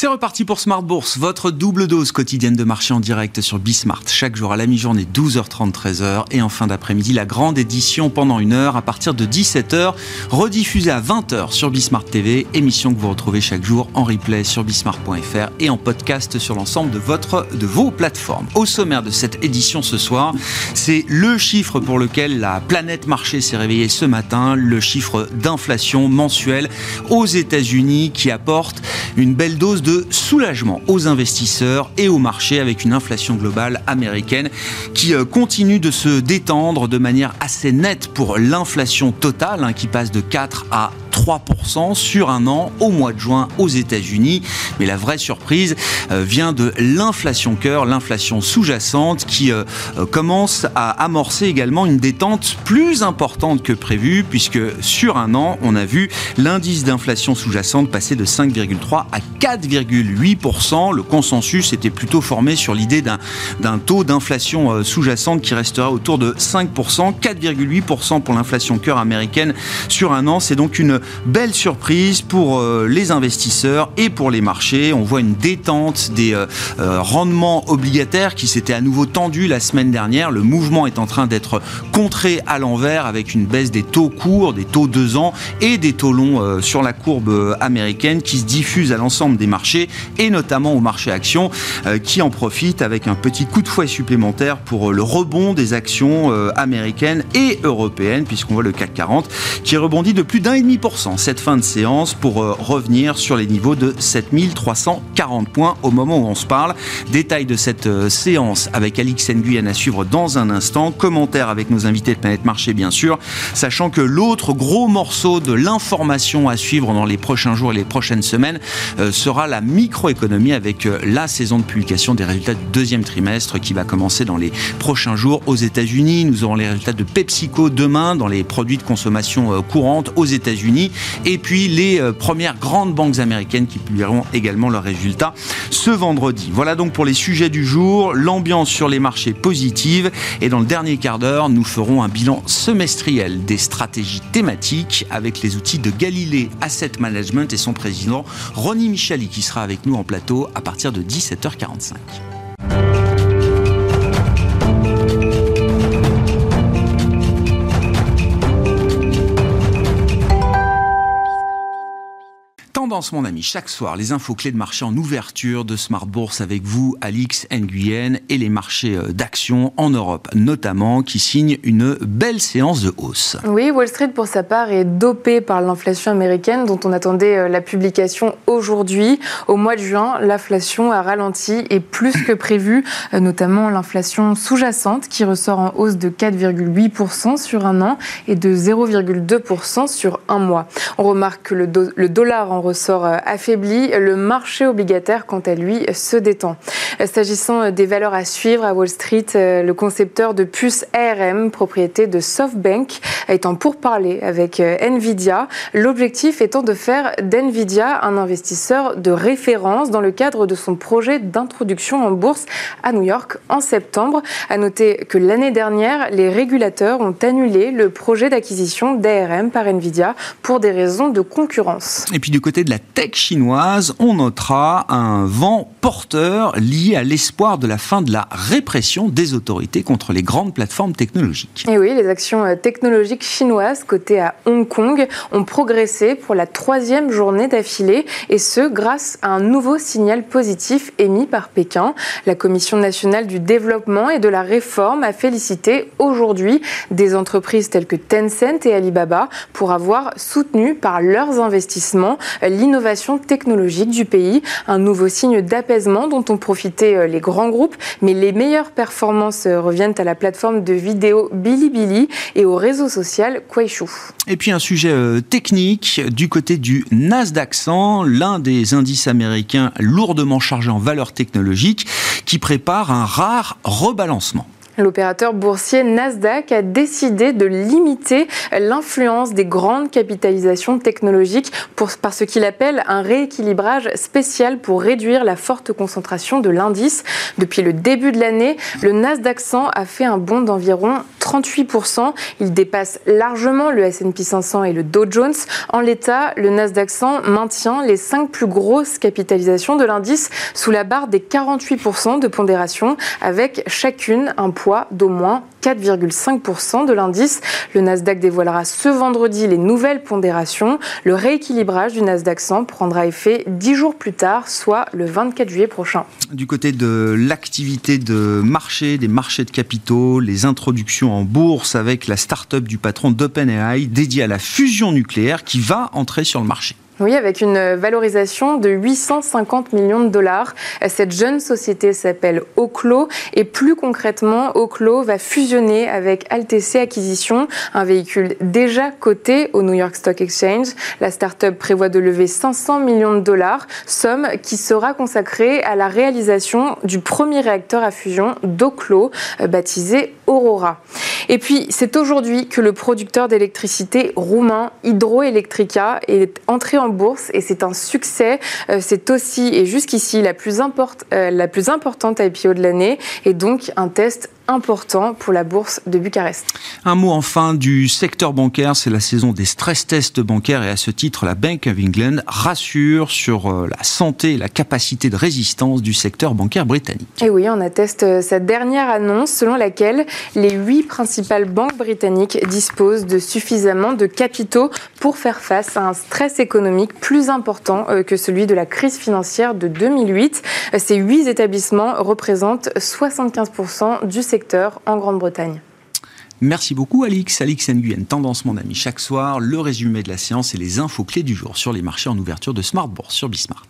C'est reparti pour Smart Bourse, votre double dose quotidienne de marché en direct sur Bismart. Chaque jour à la mi-journée, 12h30, 13h. Et en fin d'après-midi, la grande édition pendant une heure à partir de 17h, rediffusée à 20h sur Bismart TV. Émission que vous retrouvez chaque jour en replay sur bismart.fr et en podcast sur l'ensemble de, de vos plateformes. Au sommaire de cette édition ce soir, c'est le chiffre pour lequel la planète marché s'est réveillée ce matin, le chiffre d'inflation mensuelle aux États-Unis qui apporte une belle dose de de soulagement aux investisseurs et au marché avec une inflation globale américaine qui euh, continue de se détendre de manière assez nette pour l'inflation totale hein, qui passe de 4 à 3% sur un an au mois de juin aux États-Unis. Mais la vraie surprise euh, vient de l'inflation cœur, l'inflation sous-jacente qui euh, euh, commence à amorcer également une détente plus importante que prévu puisque sur un an, on a vu l'indice d'inflation sous-jacente passer de 5,3 à 4,8%. Le consensus était plutôt formé sur l'idée d'un taux d'inflation sous-jacente qui restera autour de 5%, 4,8% pour l'inflation cœur américaine sur un an. C'est donc une belle surprise pour euh, les investisseurs et pour les marchés. On voit une détente des euh, euh, rendements obligataires qui s'étaient à nouveau tendus la semaine dernière. Le mouvement est en train d'être contré à l'envers avec une baisse des taux courts, des taux 2 ans et des taux longs sur la courbe américaine qui se diffuse à l'ensemble des marchés et notamment au marché actions qui en profite avec un petit coup de fouet supplémentaire pour le rebond des actions américaines et européennes puisqu'on voit le CAC 40 qui rebondit de plus d'un et demi cette fin de séance pour euh, revenir sur les niveaux de 7340 points au moment où on se parle. Détail de cette euh, séance avec Alix Nguyen à suivre dans un instant. Commentaire avec nos invités de Planète Marché bien sûr, sachant que l'autre gros morceau de l'information à suivre dans les prochains jours et les prochaines semaines euh, sera la microéconomie avec la saison de publication des résultats du deuxième trimestre qui va commencer dans les prochains jours aux États-Unis. Nous aurons les résultats de PepsiCo demain dans les produits de consommation courante aux États-Unis et puis les euh, premières grandes banques américaines qui publieront également leurs résultats ce vendredi. Voilà donc pour les sujets du jour, l'ambiance sur les marchés positive. Et dans le dernier quart d'heure, nous ferons un bilan semestriel des stratégies thématiques avec les outils de Galilée Asset Management et son président Ronnie Michali qui sera avec nous en plateau à partir de 17h45. Tendance, mon ami, chaque soir, les infos clés de marché en ouverture de Smart Bourse avec vous, Alix Nguyen, et les marchés euh, d'actions en Europe, notamment, qui signent une belle séance de hausse. Oui, Wall Street, pour sa part, est dopé par l'inflation américaine, dont on attendait euh, la publication aujourd'hui. Au mois de juin, l'inflation a ralenti et plus que prévu, euh, notamment l'inflation sous-jacente, qui ressort en hausse de 4,8% sur un an et de 0,2% sur un mois. On remarque que le, le dollar en ressort euh, affaibli. Le marché obligataire, quant à lui, se détend. S'agissant des valeurs à suivre à Wall Street, euh, le concepteur de puces ARM, propriété de SoftBank, est en pourparlers avec euh, Nvidia. L'objectif étant de faire d'Nvidia un investisseur de référence dans le cadre de son projet d'introduction en bourse à New York en septembre. À noter que l'année dernière, les régulateurs ont annulé le projet d'acquisition d'ARM par Nvidia pour des raisons de concurrence. Et puis du côté la tech chinoise, on notera un vent porteur lié à l'espoir de la fin de la répression des autorités contre les grandes plateformes technologiques. Et oui, les actions euh, technologiques chinoises cotées à Hong Kong ont progressé pour la troisième journée d'affilée, et ce grâce à un nouveau signal positif émis par Pékin. La Commission nationale du développement et de la réforme a félicité aujourd'hui des entreprises telles que Tencent et Alibaba pour avoir soutenu par leurs investissements l'innovation technologique du pays, un nouveau signe d'apaisement dont ont profité euh, les grands groupes, mais les meilleures performances euh, reviennent à la plateforme de vidéo Bilibili et au réseau social Kuaishou. Et puis un sujet euh, technique du côté du Nasdaq 100, l'un des indices américains lourdement chargés en valeur technologique qui prépare un rare rebalancement. L'opérateur boursier Nasdaq a décidé de limiter l'influence des grandes capitalisations technologiques pour, par ce qu'il appelle un rééquilibrage spécial pour réduire la forte concentration de l'indice. Depuis le début de l'année, le Nasdaq 100 a fait un bond d'environ 38%. Il dépasse largement le S&P 500 et le Dow Jones. En l'état, le Nasdaq 100 maintient les cinq plus grosses capitalisations de l'indice sous la barre des 48% de pondération, avec chacune un poids d'au moins 4,5% de l'indice. Le Nasdaq dévoilera ce vendredi les nouvelles pondérations. Le rééquilibrage du Nasdaq 100 prendra effet dix jours plus tard, soit le 24 juillet prochain. Du côté de l'activité de marché, des marchés de capitaux, les introductions en bourse avec la start-up du patron d'OpenAI dédiée à la fusion nucléaire qui va entrer sur le marché. Oui, avec une valorisation de 850 millions de dollars. Cette jeune société s'appelle Oclo et plus concrètement, Oclo va fusionner avec Altc Acquisition, un véhicule déjà coté au New York Stock Exchange. La start-up prévoit de lever 500 millions de dollars, somme qui sera consacrée à la réalisation du premier réacteur à fusion d'Oclo, baptisé Aurora. Et puis, c'est aujourd'hui que le producteur d'électricité roumain Hydroelectrica est entré en bourse et c'est un succès. Euh, c'est aussi et jusqu'ici la, euh, la plus importante IPO de l'année et donc un test important pour la bourse de Bucarest. Un mot enfin du secteur bancaire, c'est la saison des stress tests bancaires et à ce titre, la Bank of England rassure sur euh, la santé et la capacité de résistance du secteur bancaire britannique. Et oui, on atteste euh, cette dernière annonce selon laquelle les huit principales banques britanniques disposent de suffisamment de capitaux pour faire face à un stress économique plus important euh, que celui de la crise financière de 2008. Ces huit établissements représentent 75% du secteur en Grande-Bretagne. Merci beaucoup Alix. Alix Nguyen, Tendance mon ami. Chaque soir, le résumé de la séance et les infos clés du jour sur les marchés en ouverture de Smart Bourse sur Bismart.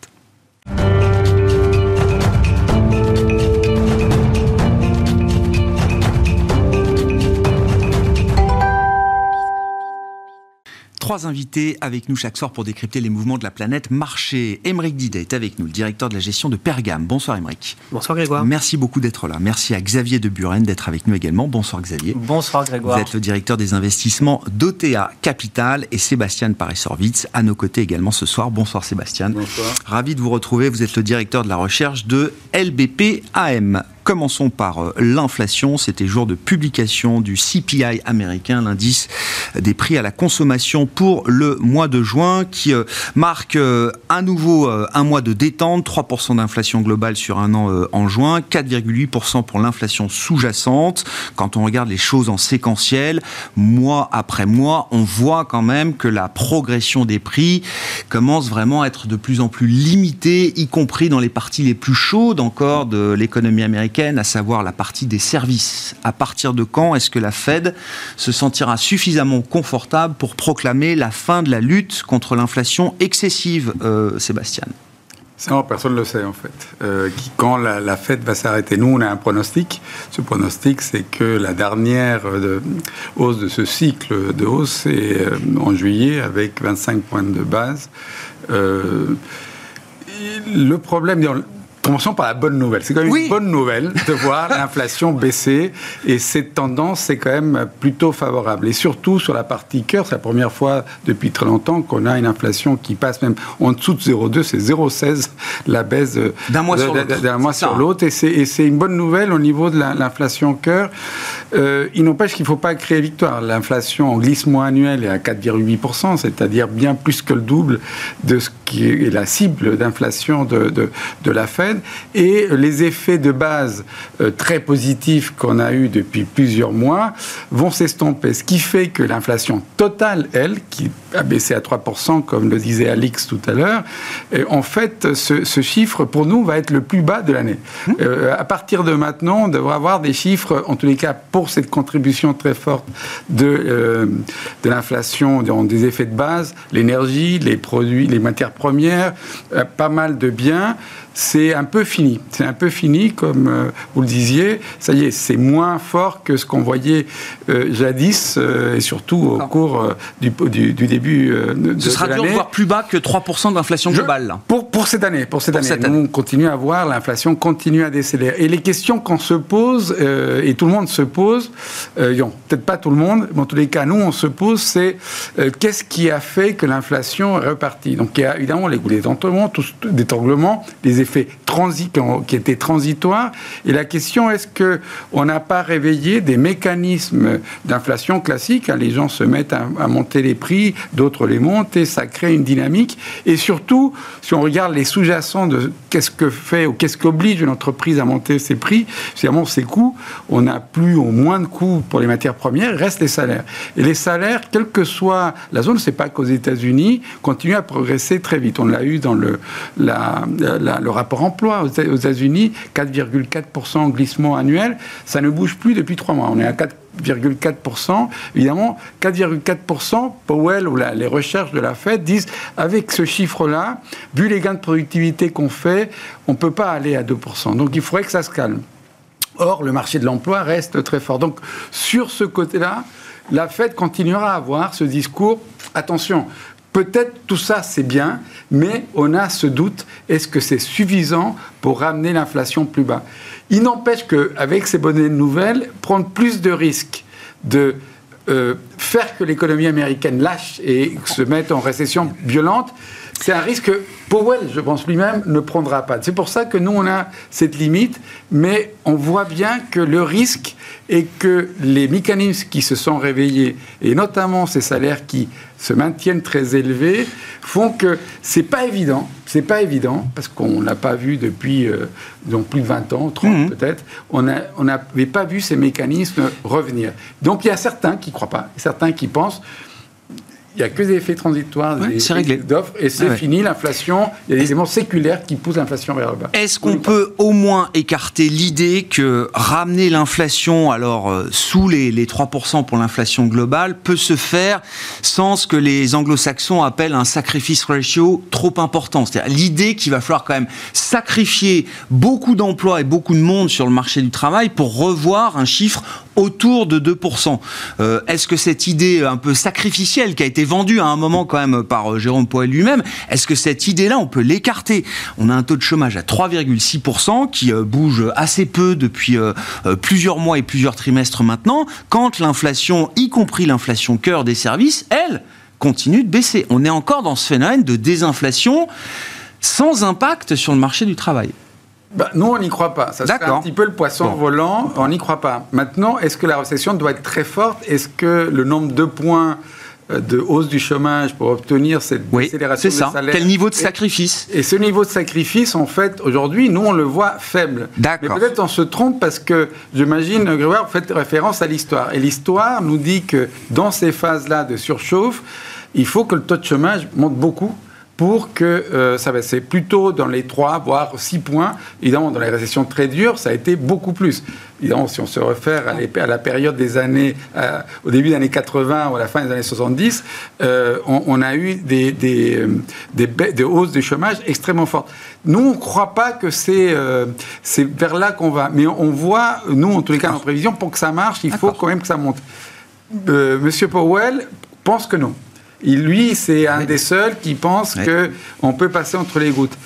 Trois invités avec nous chaque soir pour décrypter les mouvements de la planète marché. Émeric Didet est avec nous, le directeur de la gestion de Pergame. Bonsoir Émeric. Bonsoir Grégoire. Merci beaucoup d'être là. Merci à Xavier de Buren d'être avec nous également. Bonsoir Xavier. Bonsoir Grégoire. Vous êtes le directeur des investissements d'OTA Capital et Sébastien Paris-Sorvitz à nos côtés également ce soir. Bonsoir Sébastien. Bonsoir. Ravi de vous retrouver. Vous êtes le directeur de la recherche de LBP AM. Commençons par euh, l'inflation. C'était jour de publication du CPI américain, l'indice des prix à la consommation pour le mois de juin, qui euh, marque euh, à nouveau un mois de détente, 3% d'inflation globale sur un an en juin, 4,8% pour l'inflation sous-jacente. Quand on regarde les choses en séquentiel, mois après mois, on voit quand même que la progression des prix commence vraiment à être de plus en plus limitée, y compris dans les parties les plus chaudes encore de l'économie américaine à savoir la partie des services. À partir de quand est-ce que la Fed se sentira suffisamment confortable pour proclamer la fin de la lutte contre l'inflation excessive, euh, Sébastien? Personne ne le sait en fait. Euh, quand la, Fed va s'arrêter, nous on a un pronostic. Ce pronostic, c'est que la dernière euh, hausse de ce cycle de hausse, c'est en juillet avec 25 points de base. le problème, Commençons par la bonne nouvelle. C'est quand même une bonne nouvelle de voir l'inflation baisser et cette tendance c'est quand même plutôt favorable. Et surtout sur la partie cœur, c'est la première fois depuis très longtemps qu'on a une inflation qui passe même en dessous de 0,2, c'est 0,16 la baisse d'un mois sur l'autre. Et c'est une bonne nouvelle au niveau de l'inflation cœur. Euh, il n'empêche qu'il ne faut pas créer victoire. L'inflation en glissement annuel est à 4,8%, c'est-à-dire bien plus que le double de ce qui est la cible d'inflation de, de, de la Fed et les effets de base euh, très positifs qu'on a eu depuis plusieurs mois vont s'estomper. Ce qui fait que l'inflation totale, elle, qui a baissé à 3%, comme le disait Alix tout à l'heure, en fait, ce, chiffre, pour nous, va être le plus bas de l'année. Mmh. Euh, à partir de maintenant, on devrait avoir des chiffres, en tous les cas, pour cette contribution très forte de, de l'inflation, des effets de base, l'énergie, les produits, les matières premières, pas mal de biens c'est un peu fini. C'est un peu fini, comme euh, vous le disiez. Ça y est, c'est moins fort que ce qu'on voyait euh, jadis, euh, et surtout au cours du, du, début de Ce sera dur de voir plus bas que 3% d'inflation globale. Pour, pour cette année. Pour cette année. Nous, on continue à voir l'inflation continue à décélérer. Et les questions qu'on se pose, et tout le monde se pose, peut-être pas tout le monde, mais en tous les cas, nous, on se pose, c'est qu'est-ce qui a fait que l'inflation est repartie? Donc, il y a évidemment les goulets d'étranglement, les effets effets transi qui, étaient transitoires. Et la question est-ce que on n'a pas réveillé des mécanismes d'inflation classiques hein, Les gens se mettent à, monter les prix, d'autres les montent, et ça crée une dynamique. Et surtout, si on regarde les sous-jacents de qu'est-ce que fait ou qu'est-ce qu'oblige une entreprise à monter ses prix, finalement ses coûts, on n'a plus ou moins de coûts pour les matières premières, il reste les salaires. Et les salaires, quelle que soit la zone, c'est pas qu'aux États-Unis, continuent à progresser très vite. On l'a eu dans le, le rapport emploi aux États-Unis, 4,4% glissement annuel, ça ne bouge plus depuis trois mois. On est à 4 4,4%. Évidemment, 4,4%, Powell ou les recherches de la Fed disent avec ce chiffre-là, vu les gains de productivité qu'on fait, on ne peut pas aller à 2%. Donc il faudrait que ça se calme. Or, le marché de l'emploi reste très fort. Donc sur ce côté-là, la Fed continuera à avoir ce discours. Attention, Peut-être tout ça c'est bien, mais on a ce doute, est-ce que c'est suffisant pour ramener l'inflation plus bas? Il n'empêche qu'avec ces bonnes nouvelles, prendre plus de risques de euh, faire que l'économie américaine lâche et se mette en récession violente, c'est un risque que Powell, je pense lui-même, ne prendra pas. C'est pour ça que nous, on a cette limite, mais on voit bien que le risque est que les mécanismes qui se sont réveillés, et notamment ces salaires qui se maintiennent très élevés, font que c'est pas évident, c'est pas évident, parce qu'on l'a pas vu depuis euh, donc plus de 20 ans, 30 mhm. peut-être, on n'avait pas vu ces mécanismes revenir. Donc il y a certains qui ne croient pas, certains qui pensent il n'y a que des effets transitoires d'offres et c'est fini l'inflation. Il y a des éléments séculaires qui poussent l'inflation vers le bas. Est-ce qu'on peut au moins écarter l'idée que ramener l'inflation alors euh, sous les, les 3% pour l'inflation globale peut se faire sans ce que les anglo-saxons appellent un sacrifice ratio trop important? C'est-à-dire l'idée qu'il va falloir quand même sacrifier beaucoup d'emplois et beaucoup de monde sur le marché du travail pour revoir un chiffre autour de 2%. Euh, est-ce que cette idée un peu sacrificielle qui a été vendue à un moment quand même par euh, Jérôme Poel lui-même, est-ce que cette idée-là, on peut l'écarter? On a un taux de chômage à 3,6% qui euh, bouge assez peu depuis plusieurs mois et plusieurs trimestres maintenant, quand l'inflation, y compris l'inflation cœur des services, elle, continue de baisser. On est encore dans ce phénomène de désinflation sans impact sur le marché du travail. Bah, nous, on n'y croit pas. Ça serait un petit peu le poisson volant. On n'y croit pas. Maintenant, est-ce que la récession doit être très forte? Est-ce que le nombre de points euh, de hausse du chômage pour obtenir cette oui, accélération des ça. salaires. Quel niveau de sacrifice et, ce niveau de sacrifice, en fait, aujourd'hui, nous, on le voit faible. Mais peut-être on se trompe parce que, j'imagine, Grégoire, vous faites référence à l'histoire. Et l'histoire nous dit que dans ces phases-là de surchauffe, il faut que le taux de chômage monte beaucoup pour que euh, ça va. C'est plutôt dans les 3, voire 6 points. Évidemment, dans les récessions très dures, ça a été beaucoup plus. Évidemment, si on se réfère à, la période des années, euh, au début des années 80 ou à la fin des années 70, euh, on, a eu des, des, des, hausses du chômage extrêmement fortes. Nous, on ne croit pas que c'est c'est vers là qu'on va. Mais on voit, nous, en tous les cas, en prévision, pour que ça marche, il faut quand même que ça monte. Monsieur Powell pense que non lui, c'est un des seuls qui pense qu'on peut passer entre les gouttes.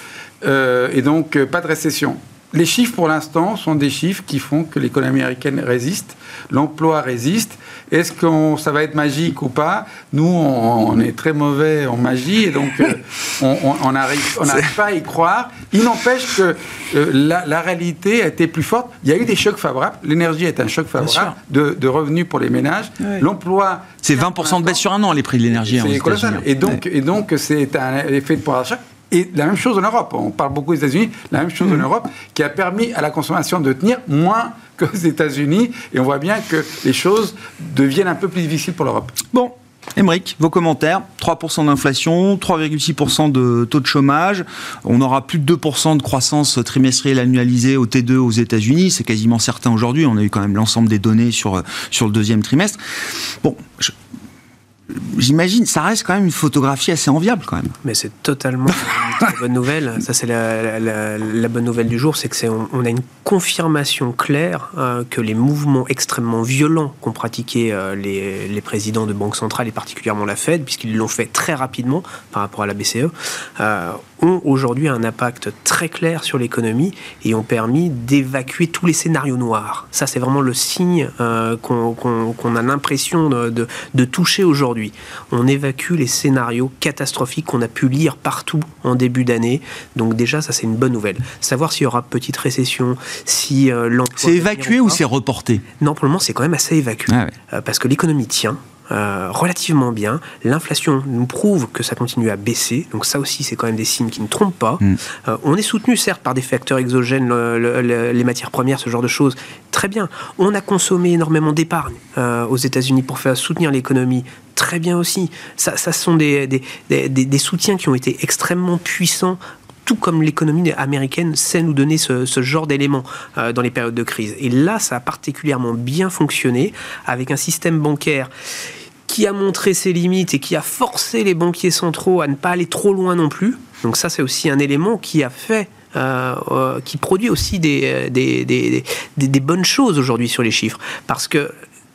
Euh, et donc, euh, pas de récession. Les chiffres, pour l'instant, sont des chiffres qui font que l'économie américaine résiste, l'emploi résiste. Est-ce que ça va être magique ou pas? Nous, on, est très mauvais en magie et donc euh, on n'arrive on pas à y croire. Il n'empêche que la, réalité a été plus forte. Il y a eu des chocs favorables. L'énergie est un choc favorable de, revenus pour les ménages. L'emploi c'est 20% de baisse sur un an, les prix de l'énergie. C'est colossal. Et donc, et donc, c'est un effet de pouvoir d'achat. Et la même chose en Europe. On parle beaucoup des États-Unis. La même chose en mmh. Europe, qui a permis à la consommation de tenir moins qu'aux États-Unis. Et on voit bien que les choses deviennent un peu plus difficiles pour l'Europe. Bon, Émeric, vos commentaires 3% d'inflation, 3,6% de taux de chômage. On aura plus de 2% de croissance trimestrielle annualisée au T2 aux États-Unis. C'est quasiment certain aujourd'hui. On a eu quand même l'ensemble des données sur, sur le deuxième trimestre. Bon, j'imagine, ça reste quand même une photographie assez enviable quand même. Mais c'est totalement une bonne nouvelle. Ça, c'est la, bonne nouvelle du jour, c'est que c'est on, a une confirmation claire que les mouvements extrêmement violents qu'ont pratiqués les, les, présidents de banques centrales et particulièrement la Fed, puisqu'ils l'ont fait très rapidement par rapport à la BCE, ont aujourd'hui un impact très clair sur l'économie et ont permis d'évacuer tous les scénarios noirs. Ça, c'est vraiment le signe euh, qu'on a l'impression de, de, toucher aujourd'hui. On évacue les scénarios catastrophiques qu'on a pu lire partout en début d'année. Donc déjà, ça, c'est une bonne nouvelle. Savoir s'il y aura petite récession, si euh, l'emploi... C'est évacué ou c'est reporté? Non, pour le moment, c'est quand même assez évacué. Ah euh, parce que l'économie tient. Euh, relativement bien. L'inflation nous prouve que ça continue à baisser. Donc ça aussi, c'est quand même des signes qui ne trompent pas. Mm. Euh, on est soutenu, certes, par des facteurs exogènes, les matières premières, ce genre de choses. Très bien. On a consommé énormément d'épargne euh, aux États-Unis pour faire soutenir l'économie. Très bien aussi. Ça, ça sont des, des, des, des soutiens qui ont été extrêmement puissants tout comme l'économie américaine sait nous donner ce, genre d'éléments dans les périodes de crise. Et là, ça a particulièrement bien fonctionné avec un système bancaire qui a montré ses limites et qui a forcé les banquiers centraux à ne pas aller trop loin non plus. Donc ça, c'est aussi un élément qui a fait euh, euh, qui produit aussi des bonnes choses aujourd'hui sur les chiffres. Parce que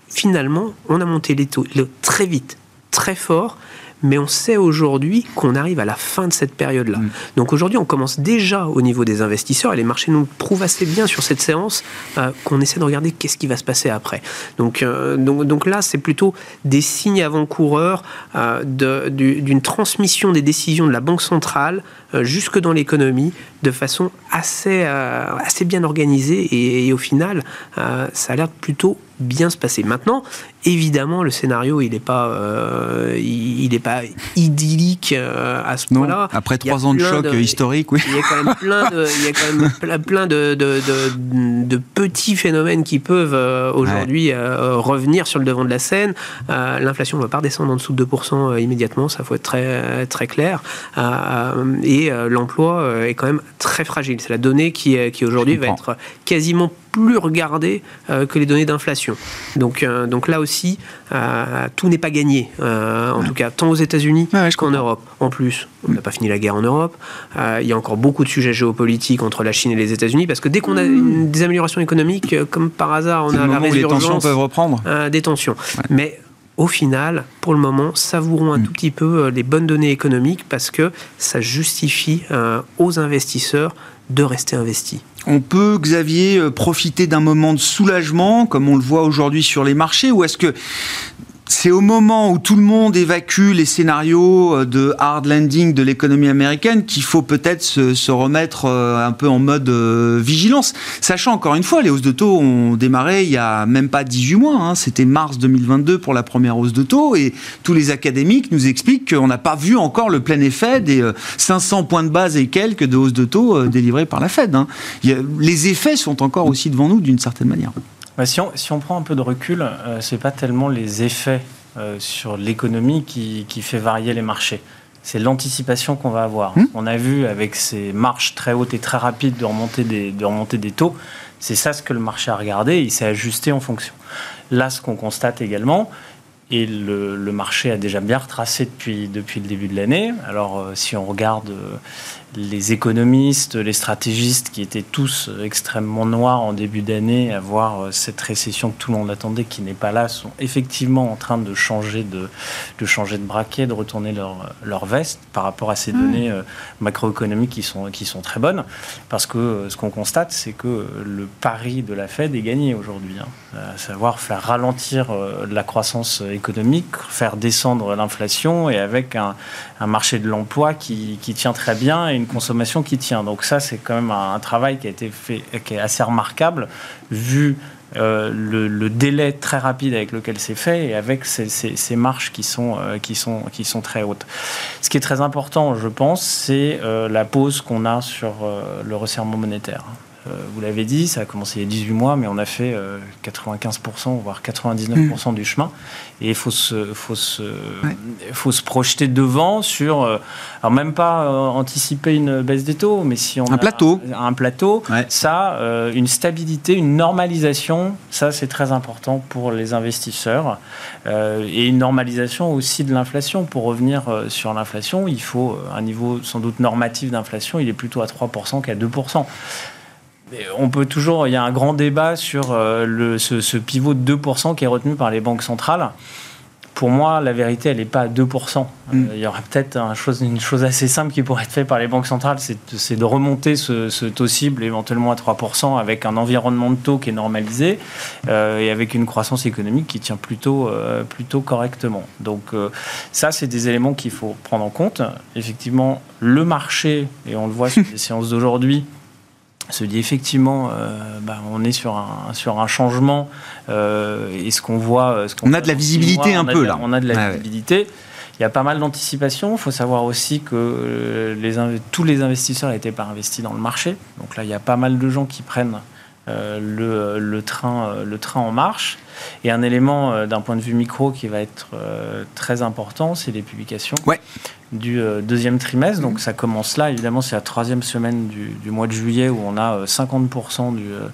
finalement, on a monté les taux très vite, très fort, mais on sait aujourd'hui qu'on arrive à la fin de cette période-là. Mm. Donc aujourd'hui, on commence déjà au niveau des investisseurs, et les marchés nous prouvent assez bien sur cette séance euh, qu'on essaie de regarder qu'est-ce qui va se passer après. Donc, euh, donc, donc, là, c'est plutôt des signes avant-coureurs euh, d'une transmission des décisions de la Banque centrale jusque dans l'économie de façon assez, assez bien organisée, et, au final, ça a l'air plutôt bien se passer. Maintenant, évidemment, le scénario, il n'est pas, euh, il pas idyllique euh, à ce point-là. Après trois ans de choc historique, oui. Il y a quand même plein de, il y a quand même plein de, de, de, petits phénomènes qui peuvent euh, aujourd'hui revenir sur le devant de la scène. L'inflation ne va pas redescendre en dessous de 2% immédiatement, ça faut être très, très clair. et l'emploi est quand même très fragile. C'est la donnée qui, qui aujourd'hui va être quasiment plus regardée que les données d'inflation. Donc, donc là aussi, euh, tout n'est pas gagné, euh, en tout cas, tant aux États-Unis qu'en Europe. En plus, on n'a pas fini la guerre en Europe. Euh, il y a encore beaucoup de sujets géopolitiques entre la Chine et les États-Unis, parce que dès qu'on a mmh. des améliorations économiques, comme par hasard, on a la résurgence. les tensions peuvent reprendre. des tensions. Mais au final, pour le moment, savourons un mmh. tout petit peu les bonnes données économiques parce que ça justifie aux investisseurs de rester investis. On peut, Xavier, euh, profiter d'un moment de soulagement, comme on le voit aujourd'hui sur les marchés, ou est-ce que c'est au moment où tout le monde évacue les scénarios euh, de hard landing de l'économie américaine qu'il faut peut-être se, remettre euh, un peu en mode euh, vigilance. Sachant encore une fois, les hausses de taux ont démarré il y a même pas 18 mois. Hein. C'était mars 2022 pour la première hausse de taux et tous les académiques nous expliquent qu'on n'a pas vu encore le plein effet des 500 points de base et quelques de hausse de taux délivrés par la Fed. Hein. Les effets sont encore aussi devant nous d'une certaine manière. Bah, si, on, si, on, prend un peu de recul, euh, ce n'est pas tellement les effets euh, sur l'économie qui, qui, fait varier les marchés. C'est l'anticipation qu'on va avoir. Hmm. On a vu avec ces marches très hautes et très rapides de remonter des, de remonter des taux, c'est ça ce que le marché a regardé, il s'est ajusté en fonction. Là, ce qu'on constate également, et le, le, marché a déjà bien retracé depuis, depuis le début de l'année. Alors, euh, si on regarde les économistes, les stratégistes qui étaient tous extrêmement noirs en début d'année à voir euh, cette récession que tout le monde attendait qui n'est pas là, sont effectivement en train de changer de, de changer de braquet, de retourner leur, leur veste par rapport à ces mmh. données euh, macroéconomiques qui sont, qui sont très bonnes. Parce que euh, ce qu'on constate, c'est que le pari de la Fed est gagné aujourd'hui. Hein. à savoir faire ralentir la croissance économique, faire descendre l'inflation et avec un, un marché de l'emploi qui, qui, tient très bien et une consommation qui tient. Donc ça, c'est quand même un, travail qui a été fait, qui est assez remarquable, vu euh, le, délai très rapide avec lequel c'est fait et avec ces, marches qui sont, euh, qui sont très hautes. Ce qui est très important, je pense, c'est euh, la pause qu'on a sur le resserrement monétaire. Euh, vous l'avez dit, ça a commencé il y a 18 mois, mais on a fait 95%, euh, voire 99% du chemin. Et il faut se, faut, se, faut se projeter devant sur, euh, alors même pas anticiper une baisse des taux, mais si on un a plateau. un plateau, ça, une stabilité, une normalisation, ça c'est très important pour les investisseurs. et une normalisation aussi de l'inflation. Pour revenir sur l'inflation, il faut un niveau sans doute normatif d'inflation, il est plutôt à 3% qu'à 2% on peut toujours, il y a un grand débat sur le, ce, ce, pivot de 2% qui est retenu par les banques centrales pour moi, la vérité, elle n'est pas à 2%. Mm. il y aurait peut-être une chose assez simple qui pourrait être faite par les banques centrales, c'est de, remonter ce, taux cible éventuellement à 3% avec un environnement de taux qui est normalisé euh, et avec une croissance économique qui tient plutôt, euh, plutôt correctement. Donc euh, ça, c'est des éléments qu'il faut prendre en compte. Effectivement, le marché, et on le voit sur les séances d'aujourd'hui, se dit effectivement, euh, bah, on est sur un, sur un changement. Euh, et ce qu'on voit. Ce on a de la visibilité un peu là. On a de la visibilité. Il y a pas mal d'anticipation. Il faut savoir aussi que euh, les, tous les investisseurs n'étaient pas investis dans le marché. Donc là, il y a pas mal de gens qui prennent le, le, train, le train en marche. Et un élément d'un point de vue micro qui va être très important, c'est les publications. Ouais du euh, deuxième trimestre. Donc ça commence là, évidemment, c'est la troisième semaine du, mois de juillet où on a 50% euh, du, euh,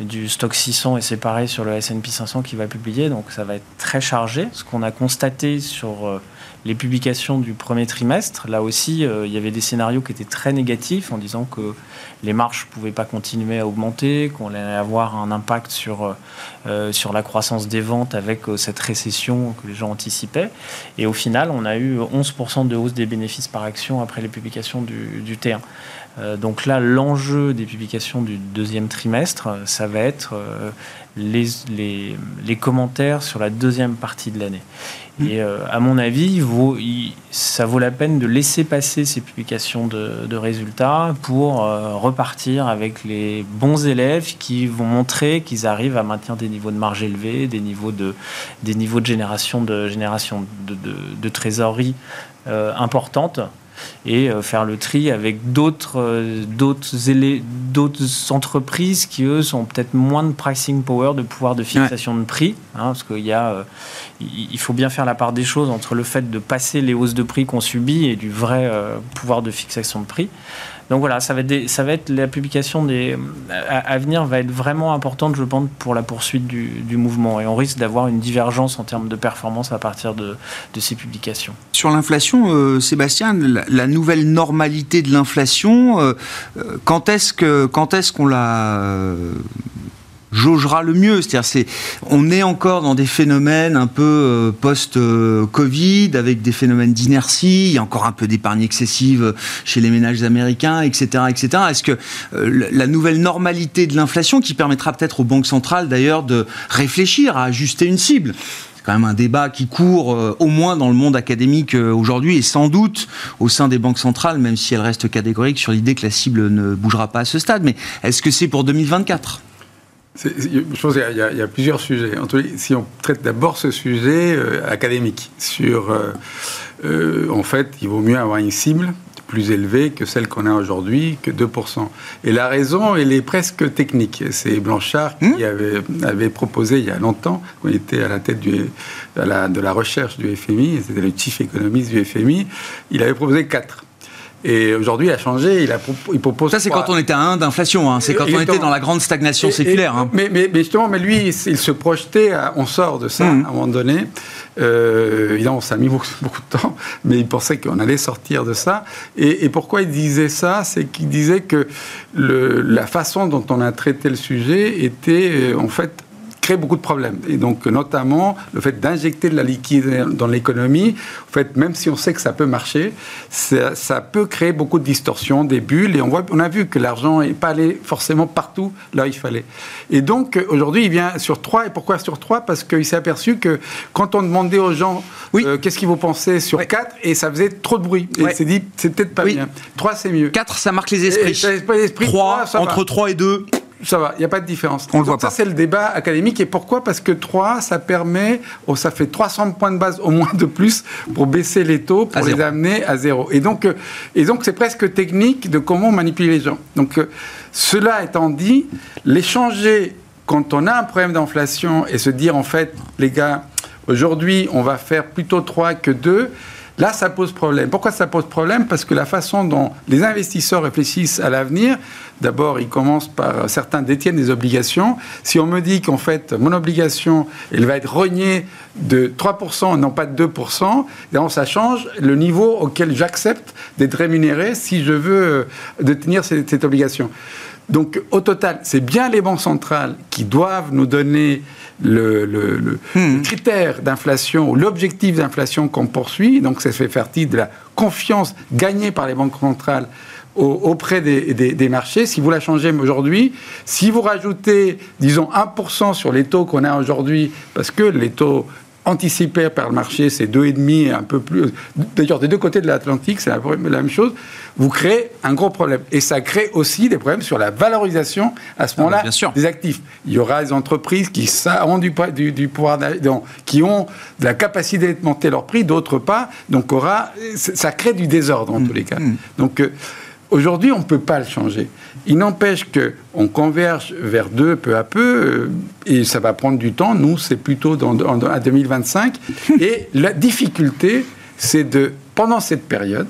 du stock 600 et c'est pareil sur le S&P 500 qui va publier. Donc ça va être très chargé. Ce qu'on a constaté sur les publications du premier trimestre, là aussi, il y avait des scénarios qui étaient très négatifs en disant que les marges ne pouvaient pas continuer à augmenter, qu'on allait avoir un impact sur, sur la croissance des ventes avec cette récession que les gens anticipaient. Et au final, on a eu 11% de hausse des bénéfices par action après les publications du, du T1. Euh, donc là, l'enjeu des publications du deuxième trimestre, ça va être euh, les, les, les, commentaires sur la deuxième partie de l'année. Mmh. Et euh, à mon avis, vaut, ça vaut la peine de laisser passer ces publications de, de résultats pour repartir avec les bons élèves qui vont montrer qu'ils arrivent à maintenir des niveaux de marge élevés, des niveaux de, des niveaux de génération de, génération de, de, de trésorerie euh, importante et euh, faire le tri avec d'autres euh, d'autres entreprises qui eux sont peut-être moins de pricing power de pouvoir de fixation de prix hein, parce qu'il y a il faut bien faire la part des choses entre le fait de passer les hausses de prix qu'on subit et du vrai pouvoir de fixation de prix donc voilà, ça va être, ça va être la publication des, à, venir va être vraiment importante, je pense, pour la poursuite du, mouvement. Et on risque d'avoir une divergence en termes de performance à partir de, ces publications. Sur l'inflation, euh, Sébastien, la, nouvelle normalité de l'inflation, euh, euh, quand est-ce que quand est-ce qu'on la jaugera le mieux. C'est-à-dire, c'est, on est encore dans des phénomènes un peu euh, post-Covid, avec des phénomènes d'inertie. Encore un peu d'épargne excessive chez les ménages américains, etc., etc. Est-ce que euh, la nouvelle normalité de l'inflation, qui permettra peut-être aux banques centrales d'ailleurs de réfléchir à ajuster une cible, quand même un débat qui court euh, au moins dans le monde académique aujourd'hui et sans doute au sein des banques centrales, même si elles restent catégoriques sur l'idée que la cible ne bougera pas à ce stade. Mais est-ce que c'est pour 2024 je pense qu'il y, a plusieurs sujets. si on traite d'abord ce sujet euh, académique, sur euh, euh, en fait, il vaut mieux avoir une cible plus élevée que celle qu'on a aujourd'hui, que 2%. Et la raison, elle est presque technique. C'est Blanchard qui hmm avait, proposé il y a longtemps, quand il était à la tête du, de, la, de la recherche du FMI, c'était le chief économiste du FMI, il avait proposé 4. Et aujourd'hui, il a changé. Il, a, il propose. Ça, c'est quand on était à 1 d'inflation. Hein. C'est quand on était dans la grande stagnation séculaire. Hein. Mais, mais, justement, mais lui, il, se projetait. on sort de ça mmh. à un moment donné. Euh, évidemment, ça a mis beaucoup, beaucoup, de temps, mais il pensait qu'on allait sortir de ça. Et, et pourquoi il disait ça? C'est qu'il disait que le, la façon dont on a traité le sujet était euh, en fait crée beaucoup de problèmes. Et donc, notamment, le fait d'injecter de la liquidité dans l'économie, en fait, même si on sait que ça peut marcher, ça, peut créer beaucoup de distorsions, des bulles. Et on, voit, on a vu que l'argent n'est pas allé forcément partout là où il fallait. Et donc, aujourd'hui, il vient sur 3. Et pourquoi sur 3 Parce qu'il s'est aperçu que quand on demandait aux gens oui. Euh, qu'est-ce qu'ils vous pensaient sur 4, et ça faisait trop de bruit. Et il s'est dit, c'est peut-être pas bien. 3, c'est mieux. 4, ça marque les esprits. 3, entre 3 et 2 ça va, il n'y a pas de différence. On le voit ça, c'est le débat académique. Et pourquoi? Parce que 3, ça permet, oh, ça fait 300 points de base au moins de plus pour baisser les taux, pour les amener à zéro. Et donc, euh, et donc c'est presque technique de comment manipuler les gens. Donc, euh, cela étant dit, l'échanger quand on a un problème d'inflation et se dire, en fait, les gars, aujourd'hui, on va faire plutôt 3 que 2, Là, ça pose problème. Pourquoi ça pose problème? Parce que la façon dont les investisseurs réfléchissent à l'avenir, d'abord, ils commencent par certains détiennent des obligations. Si on me dit qu'en fait, mon obligation, elle va être rognée de 3%, non pas de 2%, donc ça change le niveau auquel j'accepte d'être rémunéré si je veux euh, détenir cette obligation. Donc, au total, c'est bien les banques centrales qui doivent nous donner le, hmm. critère d'inflation, l'objectif d'inflation qu'on poursuit. Donc, ça fait partie de la confiance gagnée par les banques centrales auprès des, marchés. Si vous la changez aujourd'hui, si vous rajoutez, disons, 1% sur les taux qu'on a aujourd'hui, parce que les taux anticipé par le marché, c'est deux et demi, un peu plus. D'ailleurs, des deux côtés de l'Atlantique, c'est la, même chose. Vous créez un gros problème. Et ça crée aussi des problèmes sur la valorisation à ce ah, moment-là des actifs. Il y aura des entreprises qui ont du, du, pouvoir, qui ont de la capacité de monter leur prix, d'autres pas. Donc, aura, ça crée du désordre en mm. tous les cas. Mm. Donc, euh, Aujourd'hui, on ne peut pas le changer. Il n'empêche qu'on converge vers deux peu à peu, euh, et ça va prendre du temps. Nous, c'est plutôt dans, à 2025. et la difficulté, c'est de, pendant cette période,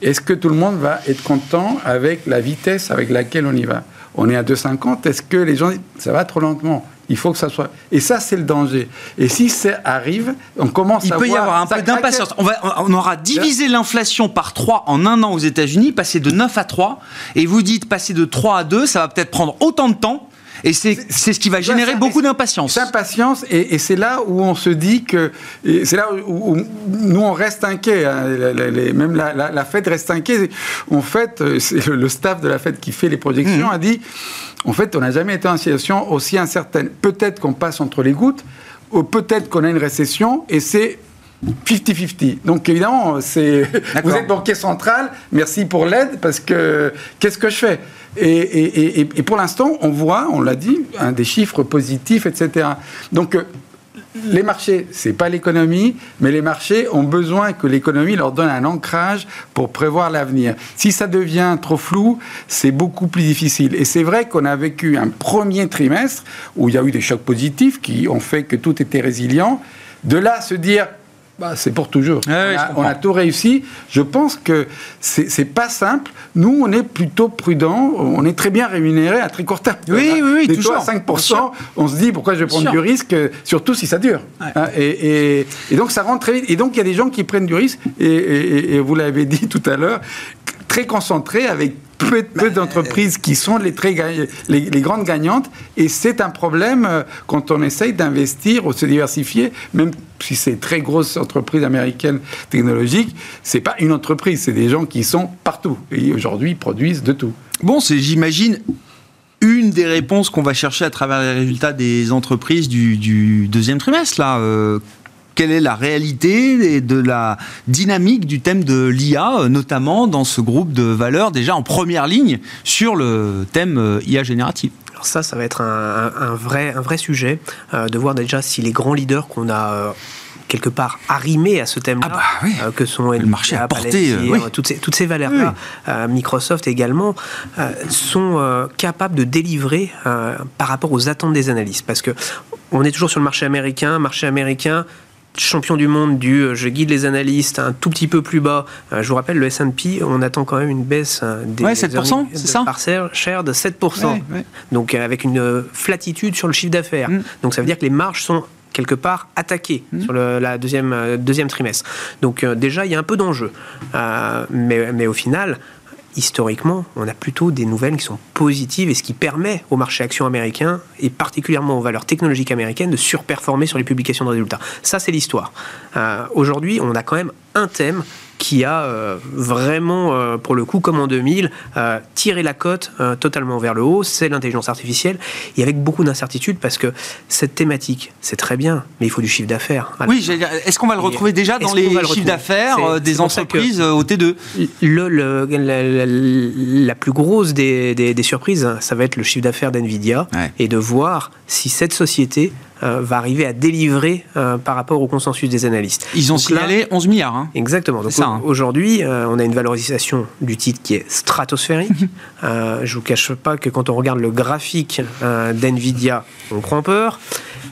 est-ce que tout le monde va être content avec la vitesse avec laquelle on y va? On est à 2,50. Est-ce que les gens ça va trop lentement? Il faut que ça soit. Et ça, c'est le danger. Et si ça arrive, on commence à. Il peut y avoir un peu d'impatience. On, on aura divisé l'inflation par 3 en un an aux États-Unis, passer de 9 à 3. Et vous dites passer de 3 à 2, ça va peut-être prendre autant de temps. Et c'est ce qui va générer beaucoup d'impatience. D'impatience, et, et c'est là où on se dit que. C'est là où, nous, on reste inquiets. Hein. même la, la, Fed reste inquiet. En fait, c'est le, staff de la Fed qui fait les projections mmh. a dit en fait, on n'a jamais été en situation aussi incertaine. Peut-être qu'on passe entre les gouttes, ou peut-être qu'on a une récession, et c'est 50-50. Donc évidemment, c'est vous êtes banquier central, merci pour l'aide, parce que qu'est-ce que je fais? Et, pour l'instant, on voit, on l'a dit, des chiffres positifs, etc. Donc les marchés, c'est pas l'économie, mais les marchés ont besoin que l'économie leur donne un ancrage pour prévoir l'avenir. Si ça devient trop flou, c'est beaucoup plus difficile. Et c'est vrai qu'on a vécu un premier trimestre où il y a eu des chocs positifs qui ont fait que tout était résilient. De là, se dire bah, c'est pour toujours. on, a, tout réussi. Je pense que c'est pas simple. Nous, on est plutôt prudent. On est très bien rémunéré à très court terme. Oui, oui, oui, toujours. à 5%, on se dit pourquoi je vais prendre du risque, surtout si ça dure. Hein, et, donc, ça rentre très vite. Et donc, il y a des gens qui prennent du risque. Et, vous l'avez dit tout à l'heure, très concentrés avec peu, d'entreprises qui sont les, très, les, grandes gagnantes. Et c'est un problème euh, quand on essaye d'investir ou se diversifier, même si c'est très grosses entreprises américaines technologiques, c'est pas une entreprise, c'est des gens qui sont partout et aujourd'hui produisent de tout. Bon, c'est j'imagine une des réponses qu'on va chercher à travers les résultats des entreprises du, du deuxième trimestre là. Euh, quelle est la réalité et de la dynamique du thème de l'IA, euh, notamment dans ce groupe de valeurs déjà en première ligne sur le thème euh, IA générative. Alors ça, ça va être un, vrai, un vrai sujet, euh, de voir déjà si les grands leaders qu'on a quelque part arrimés à ce thème-là, ah bah que sont le marché a porté, toutes ces, toutes ces valeurs-là, Microsoft également, sont capables de délivrer par rapport aux attentes des analystes. Parce que on est toujours sur le marché américain, marché américain, champion du monde du euh, je guide les analystes un tout petit peu plus bas. Euh, je vous rappelle, le S&P, on attend quand même une baisse euh, des ouais, 7%, c'est ça par share de 7%. Donc avec une flatitude sur le chiffre d'affaires. Mm. Donc ça veut dire que les marges sont quelque part attaquées mm. sur le la deuxième, deuxième trimestre. Donc déjà, il y a un peu d'enjeu. mais, mais au final, historiquement, on a plutôt des nouvelles qui sont positives et ce qui permet au marché action américain et particulièrement aux valeurs technologiques américaines de surperformer sur les publications de résultats. Ça, c'est l'histoire. Euh, aujourd'hui, on a quand même un thème qui a euh, vraiment, euh, pour le coup, comme en 2000, euh, tiré la cote totalement vers le haut, c'est l'intelligence artificielle, et avec beaucoup d'incertitudes, parce que cette thématique, c'est très bien, mais il faut du chiffre d'affaires. Oui, est-ce qu'on va le retrouver déjà dans les chiffres d'affaires des entreprises au T2 le, la, plus grosse des, surprises, ça va être le chiffre d'affaires d'NVIDIA, et de voir si cette société va arriver à délivrer euh, par rapport au consensus des analystes. Ils ont signalé 11 milliards. Hein. Exactement. Donc hein. aujourd'hui, euh, on a une valorisation du titre qui est stratosphérique. je ne vous cache pas que quand on regarde le graphique d'NVIDIA, on prend peur.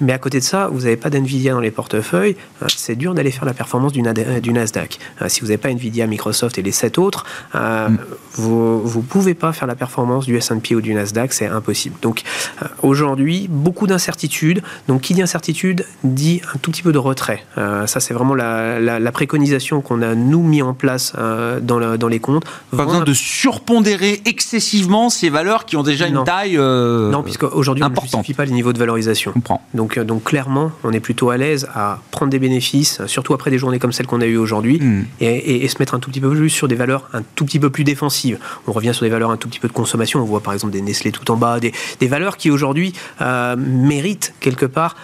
Mais à côté de ça, vous n'avez pas d'NVIDIA dans les portefeuilles, c'est dur d'aller faire la performance du, du Nasdaq. si vous n'avez pas NVIDIA, Microsoft et les sept autres, mm. vous ne pouvez pas faire la performance du S&P ou du Nasdaq, c'est impossible. Donc aujourd'hui, beaucoup d'incertitudes. Donc qui dit incertitude dit un tout petit peu de retrait. ça, c'est vraiment la, la, préconisation qu'on a nous mis en place dans, dans les comptes. Pas besoin de surpondérer excessivement ces valeurs qui ont déjà une taille euh, non, puisque aujourd'hui on ne justifie pas les niveaux de valorisation. Donc, euh, donc clairement, on est plutôt à l'aise à prendre des bénéfices, surtout après des journées comme celles qu'on a eues aujourd'hui, hmm. et, se mettre un tout petit peu plus sur des valeurs un tout petit peu plus défensives. On revient sur des valeurs un tout petit peu de consommation. On voit par exemple des Nestlé tout en bas, des, des valeurs qui aujourd'hui euh, méritent quelque part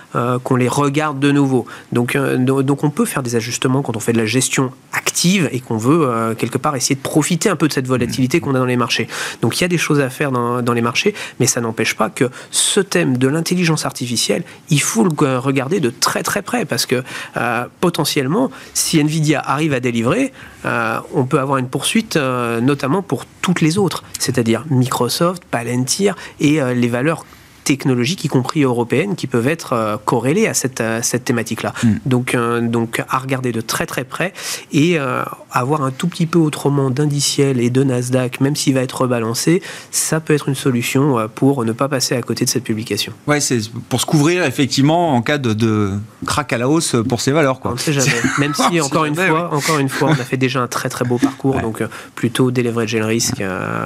qu'on les regarde de nouveau. Donc, donc on peut faire des ajustements quand on fait de la gestion active et qu'on veut quelque part essayer de profiter un peu de cette volatilité qu'on a dans les marchés. Donc il y a des choses à faire dans, dans les marchés, mais ça n'empêche pas que ce thème de l'intelligence artificielle, il faut le regarder de très très près parce que euh, potentiellement, si Nvidia arrive à délivrer, euh, on peut avoir une poursuite euh, notamment pour toutes les autres, c'est-à-dire Microsoft, Palantir et les valeurs technologiques, y compris européennes, qui peuvent être euh, corrélées à cette, cette thématique-là. Hmm. Donc, euh, donc, à regarder de très très près et euh, avoir un tout petit peu autrement d'indiciel et de Nasdaq, même s'il va être rebalancé, ça peut être une solution pour ne pas passer à côté de cette publication. Ouais, c'est pour se couvrir effectivement en cas de, de crack à la hausse pour ces valeurs. Quoi. On ne sait jamais. Même si, encore, une fois, encore une fois, on a fait déjà un très très beau parcours, donc plutôt délivrer le risque,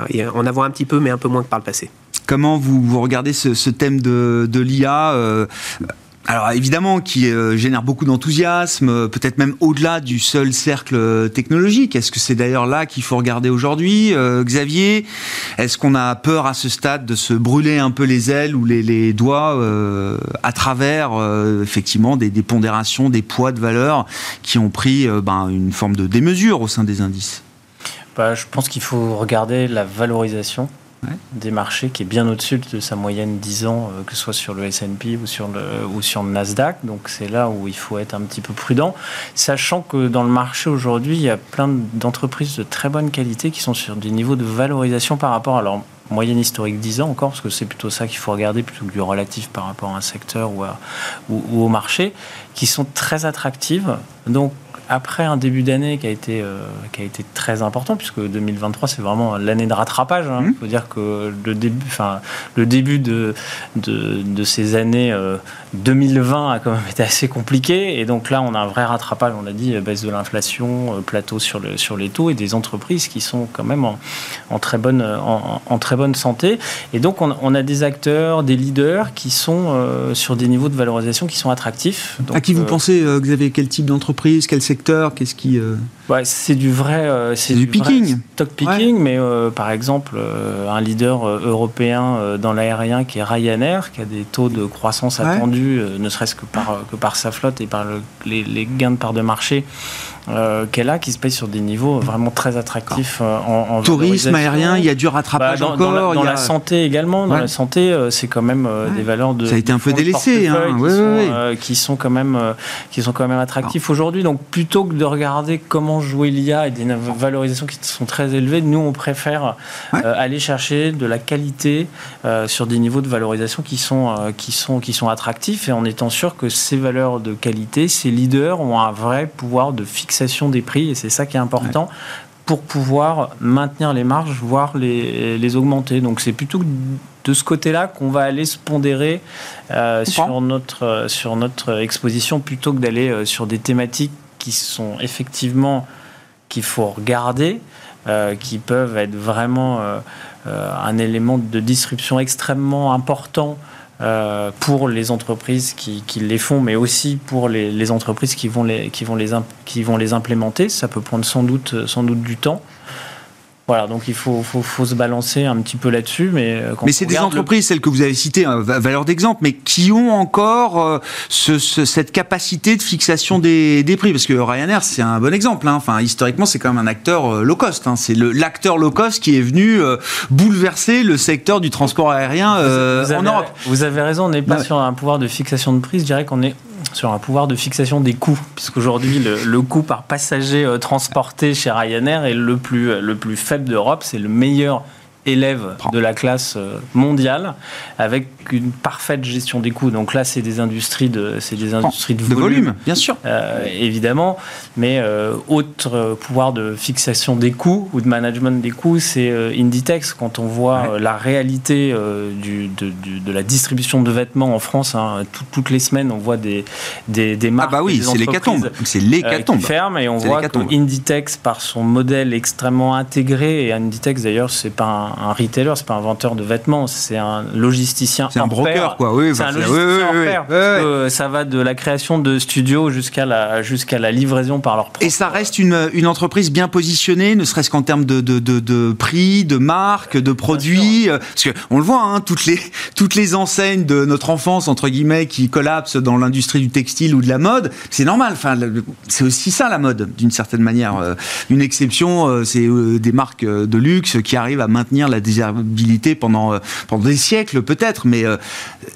et en avoir un petit peu, mais un peu moins que par le passé. Comment vous, regardez ce, thème de, l'IA euh, alors évidemment, qui euh, génère beaucoup d'enthousiasme, peut-être même au-delà du seul cercle technologique. Est-ce que c'est d'ailleurs là qu'il faut regarder aujourd'hui, euh, Xavier? Est-ce qu'on a peur à ce stade de se brûler un peu les ailes ou les, doigts à travers effectivement des, pondérations, des poids de valeur qui ont pris ben, une forme de démesure au sein des indices? Bah, Je pense qu'il faut regarder la valorisation des marchés qui est bien au-dessus de sa moyenne 10 ans, euh, que ce soit sur le S&P ou sur le, ou sur le Nasdaq. Donc c'est là où il faut être un petit peu prudent, sachant que dans le marché aujourd'hui, il y a plein d'entreprises de très bonne qualité qui sont sur des niveaux de valorisation par rapport à leur moyenne historique 10 ans encore, parce que c'est plutôt ça qu'il faut regarder plutôt que du relatif par rapport à un secteur ou, ou au marché, qui sont très attractives. Donc après un début d'année qui a été euh, qui a été très important puisque 2023 c'est vraiment l'année de rattrapage. Il hein. mmh. faut dire que le début, enfin le début de de, de ces années 2020 euh, a quand même été assez compliqué et donc là on a un vrai rattrapage. On l'a dit euh, baisse de l'inflation, plateau sur le sur les taux et des entreprises qui sont quand même en, en très bonne en, en, très bonne santé et donc on, on, a des acteurs, des leaders qui sont sur des niveaux de valorisation qui sont attractifs. Donc, à qui vous pensez, Xavier? Quel type d'entreprise? Quel secteur? Qu'est-ce qui euh, c'est du vrai, euh, c'est du, picking, stock picking, mais euh, par exemple un leader européen dans l'aérien qui est Ryanair, qui a des taux de croissance attendus, ne serait-ce que par que par sa flotte et par les, les, gains de part de marché euh, qu'elle a, qui se paye sur des niveaux vraiment très attractifs euh, en, tourisme aérien. Il y a du rattrapage bah, dans, encore. Dans, la, santé également. Dans la santé, euh, c'est quand même des valeurs de. Ça a été un peu délaissé, hein. qui, sont, qui, sont, quand même qui sont quand même attractifs aujourd'hui. Donc plutôt que de regarder comment jouer l'IA et des valorisations qui sont très élevées, nous on préfère aller chercher de la qualité sur des niveaux de valorisation qui sont qui sont qui sont attractifs et en étant sûr que ces valeurs de qualité, ces leaders ont un vrai pouvoir de fixer des prix, et c'est ça qui est important. pour pouvoir maintenir les marges, voire les, les augmenter. Donc c'est plutôt de ce côté-là qu'on va aller se pondérer euh, sur, notre, euh, sur notre exposition plutôt que d'aller euh, sur des thématiques qui sont effectivement qu'il faut regarder, qui peuvent être vraiment un élément de disruption extrêmement important euh, pour les entreprises qui, qui, les font, mais aussi pour les, les, entreprises qui vont les, qui, vont les, qui vont les implémenter. Ça peut prendre sans doute, sans doute du temps. Voilà, donc il faut, faut, faut, se balancer un petit peu là-dessus. Mais, euh, mais c'est des entreprises, celles que vous avez citées, hein, valeur d'exemple, mais qui ont encore euh, ce, cette capacité de fixation des, des, prix. Parce que Ryanair, c'est un bon exemple. Hein. Enfin, historiquement, c'est quand même un acteur euh, low cost. Hein. C'est l'acteur low cost qui est venu bouleverser le secteur du transport aérien en Europe. Vous avez raison, on n'est pas sur un pouvoir de fixation de prix. Je dirais qu'on est sur un pouvoir de fixation des coûts, puisqu'aujourd'hui, le, le coût par passager euh, transporté chez Ryanair est le plus, le plus faible d'Europe. C'est le meilleur élève de la classe mondiale avec une parfaite gestion des coûts. Donc là, c'est des industries de, c'est des industries de, volume, bien sûr, évidemment. Mais autre pouvoir de fixation des coûts ou de management des coûts, c'est Inditex. Quand on voit la réalité du, de, la distribution de vêtements en France, hein, toutes les semaines, on voit des, des, des marques. Ah bah oui, c'est l'hécatombe. C'est l'hécatombe. qui ferment et on voit que Inditex, par son modèle extrêmement intégré, et Inditex d'ailleurs, c'est pas un, un retailer, c'est pas un vendeur de vêtements, c'est un logisticien. C'est un broker, quoi. Oui, c'est un logisticien oui, oui, ça va de la création de studios jusqu'à la, jusqu'à la livraison par leur propre. Et ça reste une, une entreprise bien positionnée, ne serait-ce qu'en termes de, de, de, de, prix, de marque, de produits. Euh, parce qu'on le voit, hein, toutes, les, toutes les enseignes de notre enfance, entre guillemets, qui collapsent dans l'industrie du textile ou de la mode, c'est normal. Enfin, c'est aussi ça la mode, d'une certaine manière. Euh, une exception, euh, c'est des marques de luxe qui arrivent à maintenir la désirabilité pendant, pendant des siècles peut-être, mais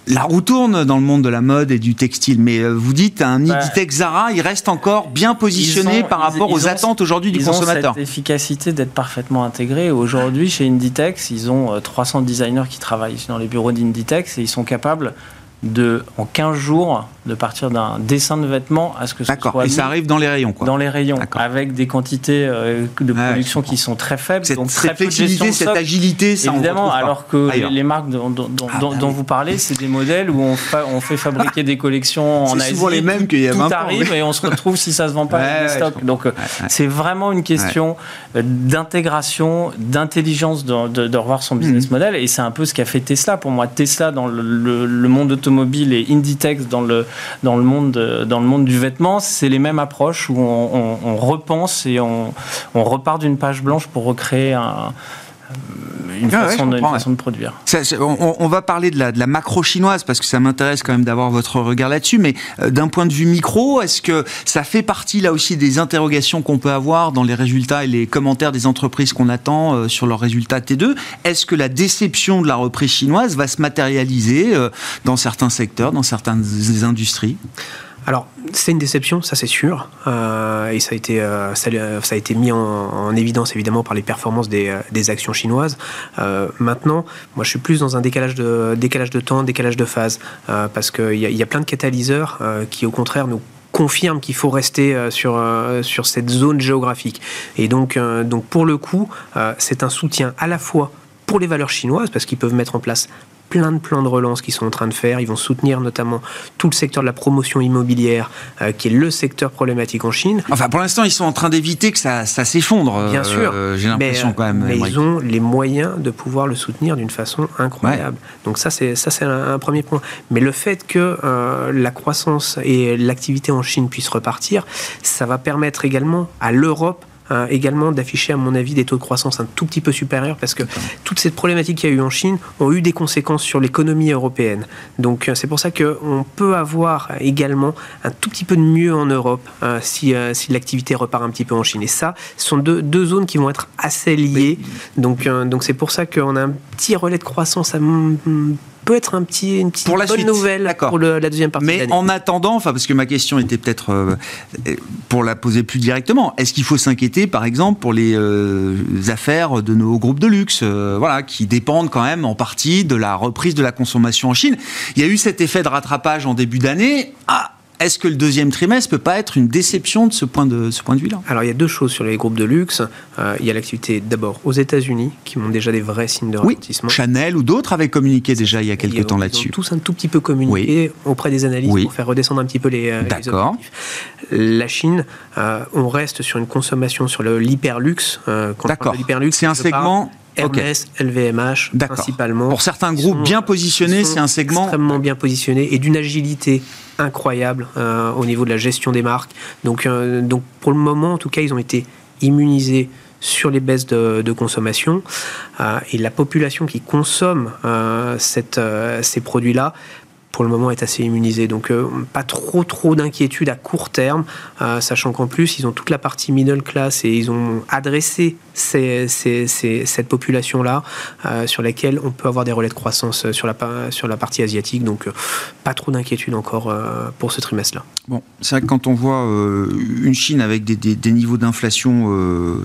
la roue tourne dans le monde de la mode et du textile. Mais vous dites, un bah, Inditex Zara, il reste encore bien positionné par rapport aux attentes aujourd'hui du consommateur. Ils ont cette efficacité d'être parfaitement intégré. Aujourd'hui, chez Inditex, ils ont 300 designers qui travaillent dans les bureaux d'Inditex et ils sont capables de, en 15 jours, de partir d'un dessin de vêtements à ce que ce soit. Et ça arrive dans les rayons, quoi. Dans les rayons, avec des quantités euh, de production qui sont très faibles. Cette, donc très flexibilité, cette agilité, ça Évidemment, alors que les, marques dont, ah, bah dont, vous parlez, c'est des modèles où on, on fait fabriquer des collections en Asie. C'est souvent les mêmes qu'il y a 20 Tout arrive et on se retrouve si ça se vend pas ouais, stock. Donc c'est vraiment une question euh, d'intégration, d'intelligence de, de, revoir son business mmh. model. Et c'est un peu ce qu'a fait Tesla. Pour moi, Tesla dans le, le monde automobile et Inditex dans le, dans le, monde, du vêtement, c'est les mêmes approches où on, repense et on repart d'une page blanche pour recréer un, une, ah façon, de, façon de, produire. on, va parler de la, de la macro chinoise parce que ça m'intéresse quand même d'avoir votre regard là-dessus, mais euh, d'un point de vue micro, est-ce que ça fait partie là aussi des interrogations qu'on peut avoir dans les résultats et les commentaires des entreprises qu'on attend euh, sur leurs résultats T2 Est-ce que la déception de la reprise chinoise va se matérialiser euh, dans certains secteurs, dans certaines industries? Alors, c'est une déception, ça c'est sûr, euh, et ça a été, euh, ça, a été mis en, évidence évidemment par les performances des, euh, actions chinoises. maintenant, moi je suis plus dans un décalage de, décalage de temps, décalage de phase, parce qu'il y, y, a plein de catalyseurs qui au contraire nous confirment qu'il faut rester sur, sur cette zone géographique. Et donc, donc pour le coup, c'est un soutien à la fois pour les valeurs chinoises, parce qu'ils peuvent mettre en place plein de plans de relance qu'ils sont en train de faire. Ils vont soutenir notamment tout le secteur de la promotion immobilière, euh, qui est le secteur problématique en Chine. Enfin, pour l'instant, ils sont en train d'éviter que ça, s'effondre. Bien sûr. Euh, j'ai l'impression quand même. Mais ils ont les moyens de pouvoir le soutenir d'une façon incroyable. Donc ça, c'est ça, c'est un, premier point. Mais le fait que euh, la croissance et l'activité en Chine puissent repartir, ça va permettre également à l'Europe euh, également d'afficher, à mon avis, des taux de croissance un tout petit peu supérieurs parce que toute cette problématique qu'il y a eu en Chine ont eu des conséquences sur l'économie européenne. Donc euh, c'est pour ça qu'on peut avoir également un tout petit peu de mieux en Europe euh, si, si l'activité repart un petit peu en Chine. Et ça, ce sont deux, deux zones qui vont être assez liées. Donc donc c'est pour ça qu'on a un petit relais de croissance à peut être un petit, une petite pour la bonne nouvelle pour la deuxième partie. Mais en attendant, enfin, parce que ma question était peut-être euh, pour la poser plus directement, est-ce qu'il faut s'inquiéter, par exemple, pour les euh, affaires de nos groupes de luxe, euh, voilà, qui dépendent quand même en partie de la reprise de la consommation en Chine? Il y a eu cet effet de rattrapage en début d'année. Ah, est-ce que le deuxième trimestre peut pas être une déception de ce point de, ce point de vue-là? Alors il y a deux choses sur les groupes de luxe. Euh, il y a l'activité d'abord aux États-Unis qui montrent déjà des vrais signes de ralentissement. Chanel ou d'autres avaient communiqué déjà il y a quelques temps là-dessus. Tous un tout petit peu communiqué auprès des analystes pour faire redescendre un petit peu les, euh, D'accord. La Chine, on reste sur une consommation sur l'hyperluxe. D'accord. C'est un segment Hermès, LVMH, principalement. Pour certains groupes bien positionnés, c'est un segment extrêmement bien positionné et d'une agilité incroyable euh, au niveau de la gestion des marques. Donc, euh, donc pour le moment, en tout cas, ils ont été immunisés sur les baisses de, consommation euh, et la population qui consomme cette, ces produits-là pour le moment est assez immunisé. Donc euh, pas trop trop d'inquiétude à court terme, euh, sachant qu'en plus ils ont toute la partie middle class et ils ont adressé cette population-là euh, sur laquelle on peut avoir des relais de croissance sur la, sur la partie asiatique. Donc pas trop d'inquiétude encore pour ce trimestre-là. Bon, c'est vrai que quand on voit une Chine avec des, des niveaux d'inflation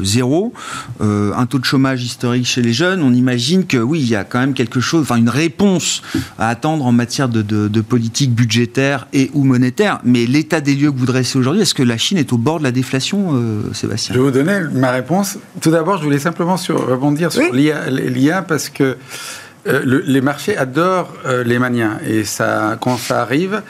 zéro, un taux de chômage historique chez les jeunes, on imagine que oui, il y a quand même quelque chose, enfin une réponse à attendre en matière de de, politique budgétaire et ou monétaire. Mais l'état des lieux que vous dressez aujourd'hui, est-ce que la Chine est au bord de la déflation, euh, Sébastien? Je vais vous donner ma réponse. Tout d'abord, je voulais simplement sur, rebondir sur l'IA parce que euh, les marchés adorent euh, les maniens. Et ça, quand ça arrive,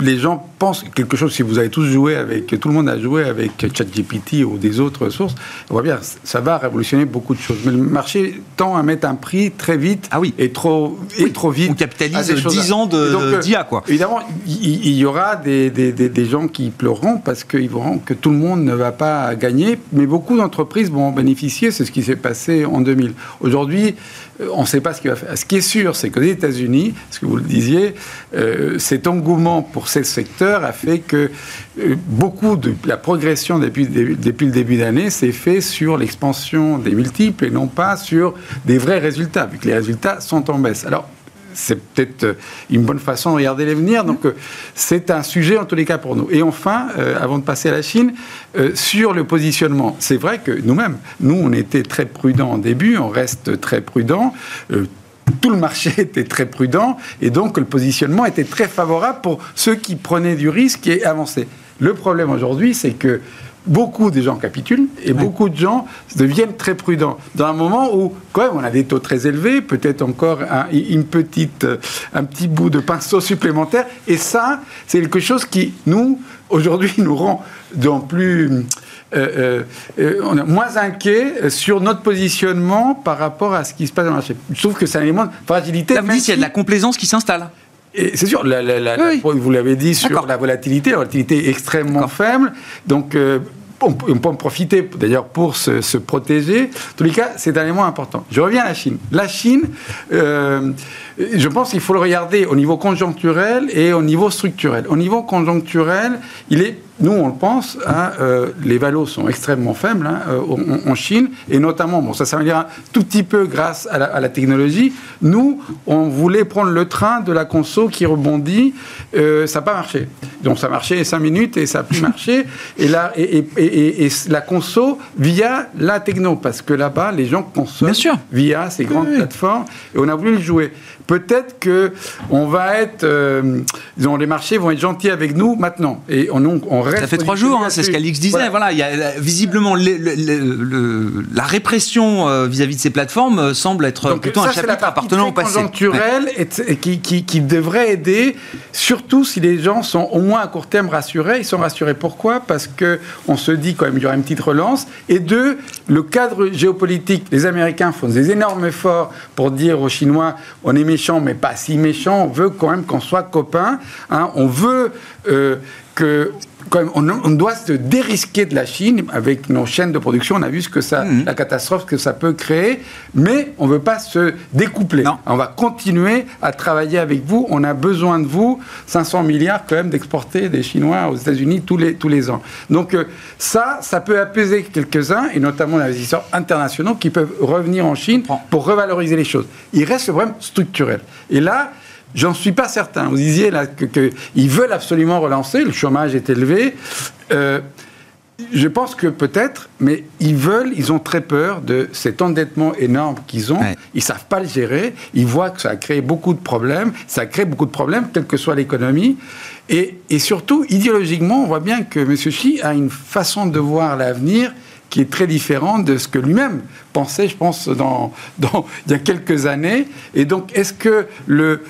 les gens pensent quelque chose, si vous avez tous joué avec, tout le monde a joué avec ChatGPT ou des autres sources, on voit bien, ça va révolutionner beaucoup de choses. Mais le marché tend à mettre un prix très vite ah oui. et, trop, et trop vite. On capitalise 10 ans euh, d'IA, quoi. Évidemment, il y, aura des, des, des, gens qui pleureront parce qu'ils verront que tout le monde ne va pas gagner, mais beaucoup d'entreprises vont en bénéficier. C'est ce qui s'est passé en 2000. Aujourd'hui, euh, on ne sait pas ce qui va faire. Ce qui est sûr, c'est que les États-Unis, ce que vous le disiez, euh, cet engouement pour ces secteurs a fait que euh, beaucoup de la progression depuis, depuis le début d'année s'est fait sur l'expansion des multiples et non pas sur des vrais résultats, vu que les résultats sont en baisse. Alors, c'est peut-être euh, une bonne façon de regarder l'avenir. Donc, euh, c'est un sujet en tous les cas pour nous. Et enfin, euh, avant de passer à la Chine, sur le positionnement, c'est vrai que nous-mêmes, nous, on était très prudents au début, on reste très prudents tout le marché était très prudent et donc le positionnement était très favorable pour ceux qui prenaient du risque et avançaient. Le problème aujourd'hui, c'est que beaucoup de gens capitulent et beaucoup de gens deviennent très prudents. Dans un moment où, quand même, on a des taux très élevés, peut-être encore un, une petite, euh, un petit bout de pinceau supplémentaire. Et ça, c'est quelque chose qui, nous, aujourd'hui, nous rend dans plus. Euh, euh, on est moins inquiet sur notre positionnement par rapport à ce qui se passe dans le marché. Je trouve que c'est un élément de fragilité. Là, vous dites qu'il y a de la complaisance qui s'installe. C'est sûr, vous l'avez dit sur la volatilité, la volatilité est extrêmement faible. Donc, euh, on, peut en profiter d'ailleurs pour se, protéger. En tous les cas, c'est un élément important. Je reviens à la Chine. La Chine, euh, je pense qu'il faut le regarder au niveau conjoncturel et au niveau structurel. Au niveau conjoncturel, il est nous, on le pense, hein, euh, les valos sont extrêmement faibles hein, euh, en, Chine, et notamment, bon, ça, ça dire un tout petit peu grâce à la, technologie. Nous, on voulait prendre le train de la conso qui rebondit, euh, ça n'a pas marché. Donc ça a marché 5 minutes et ça n'a plus marché. Et, là, et, et, la conso via la techno, parce que là-bas, les gens consomment via ces grandes plateformes, et on a voulu le jouer. Peut-être que on va être, disons, les marchés vont être gentils avec nous maintenant, et on, on ça fait trois jours, hein, c'est ce qu'Alix disait. Voilà. il y a visiblement la répression euh, vis-à-vis de ces plateformes euh, semble être plutôt un chapitre appartenant au passé. conjoncturel et qui, qui, devrait aider, surtout si les gens sont au moins à court terme rassurés. Ils sont rassurés pourquoi? Parce que on se dit quand même il y aura une petite relance. Et deux, le cadre géopolitique. Les Américains font des énormes efforts pour dire aux Chinois on est méchant mais pas si méchant. On veut quand même qu'on soit copains. Hein. On veut euh, que on, doit se dérisquer de la Chine avec nos chaînes de production. On a vu ce que ça, mhm. la catastrophe que ça peut créer, mais on ne veut pas se découpler. On va continuer à travailler avec vous. On a besoin de vous. 500 milliards quand même d'exporter des Chinois aux États-Unis tous les, tous les ans. Donc euh, ça, ça peut apaiser quelques-uns, et notamment les investisseurs internationaux qui peuvent revenir en Chine pour revaloriser les choses. Il reste le problème structurel. Et là, J'en suis pas certain. Vous disiez là qu'ils veulent absolument relancer, le chômage est élevé. Euh, je pense que peut-être, mais ils veulent, ils ont très peur de cet endettement énorme qu'ils ont. Ils Ils savent pas le gérer. Ils voient que ça a créé beaucoup de problèmes. Ça crée beaucoup de problèmes, quelle que soit l'économie. Et, et, surtout, idéologiquement, on voit bien que M. Xi a une façon de voir l'avenir qui est très différent de ce que lui-même pensait, je pense, dans, dans, il y a quelques années. Et donc, est-ce que le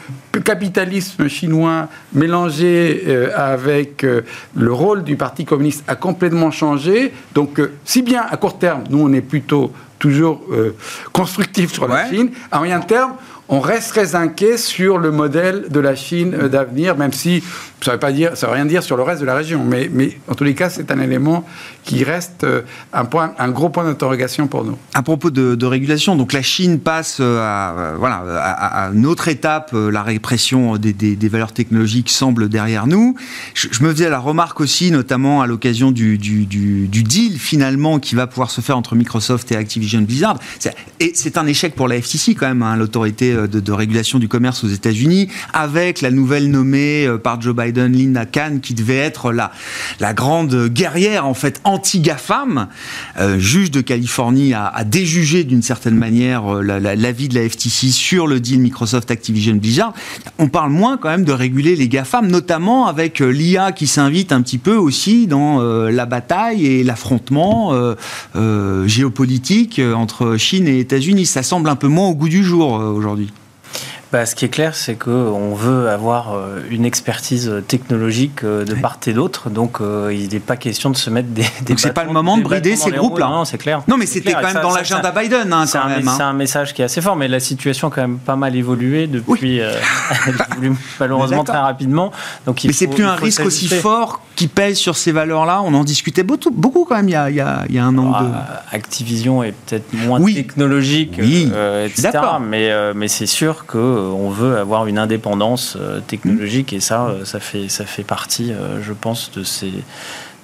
capitalisme chinois mélangé euh, avec euh, le rôle du Parti communiste a complètement changé? Donc, euh, si bien à court terme, nous, on est plutôt toujours constructif sur la Chine, à moyen terme, on reste très inquiet sur le modèle de la Chine d'avenir, même si ça ne veut, veut rien dire sur le reste de la région. Mais, en tous les cas, c'est un élément qui reste euh, un, point, un gros point d'interrogation pour nous. À propos de, régulation, donc la Chine passe euh, à, voilà, à, une autre étape, la, dépression des, des, valeurs technologiques semble derrière nous. Je, me faisais la remarque aussi, notamment à l'occasion du, du, deal finalement qui va pouvoir se faire entre Microsoft et Activision Blizzard. Et c'est un échec pour la FTC quand même, hein, l'autorité de, régulation du commerce aux États-Unis, avec la nouvelle nommée par Joe Biden, Linda Khan, qui devait être la, grande guerrière en fait anti-GAFAM, euh, juge de Californie a, a déjugé d'une certaine manière l'avis de la FTC sur le deal Microsoft Activision Blizzard, on parle moins quand même de réguler les GAFAM, notamment avec euh, l'IA qui s'invite un petit peu aussi dans euh, la bataille et l'affrontement euh, géopolitique entre Chine et États-Unis. Ça semble un peu moins au goût du jour aujourd'hui. Bah, ce qui est clair, c'est qu'on veut avoir euh, une expertise technologique euh, de part et d'autre, donc euh, il n'est pas question de se mettre des. des donc c'est pas le moment de brider ces groupes-là. Non, c'est clair. Non, mais c'était quand même dans l'agenda Biden, hein, même. C'est un message qui est assez fort, mais la situation a quand même pas mal évolué depuis. malheureusement très rapidement. Donc, il mais c'est plus un risque aussi fort qui pèse sur ces valeurs-là. On en discutait beaucoup, beaucoup quand même il y a, il y a, il y a un an. Activision est peut-être moins technologique, etc. Mais, mais c'est sûr que euh, on veut avoir une indépendance euh, technologique et ça, euh, ça fait, ça fait partie, je pense, de ces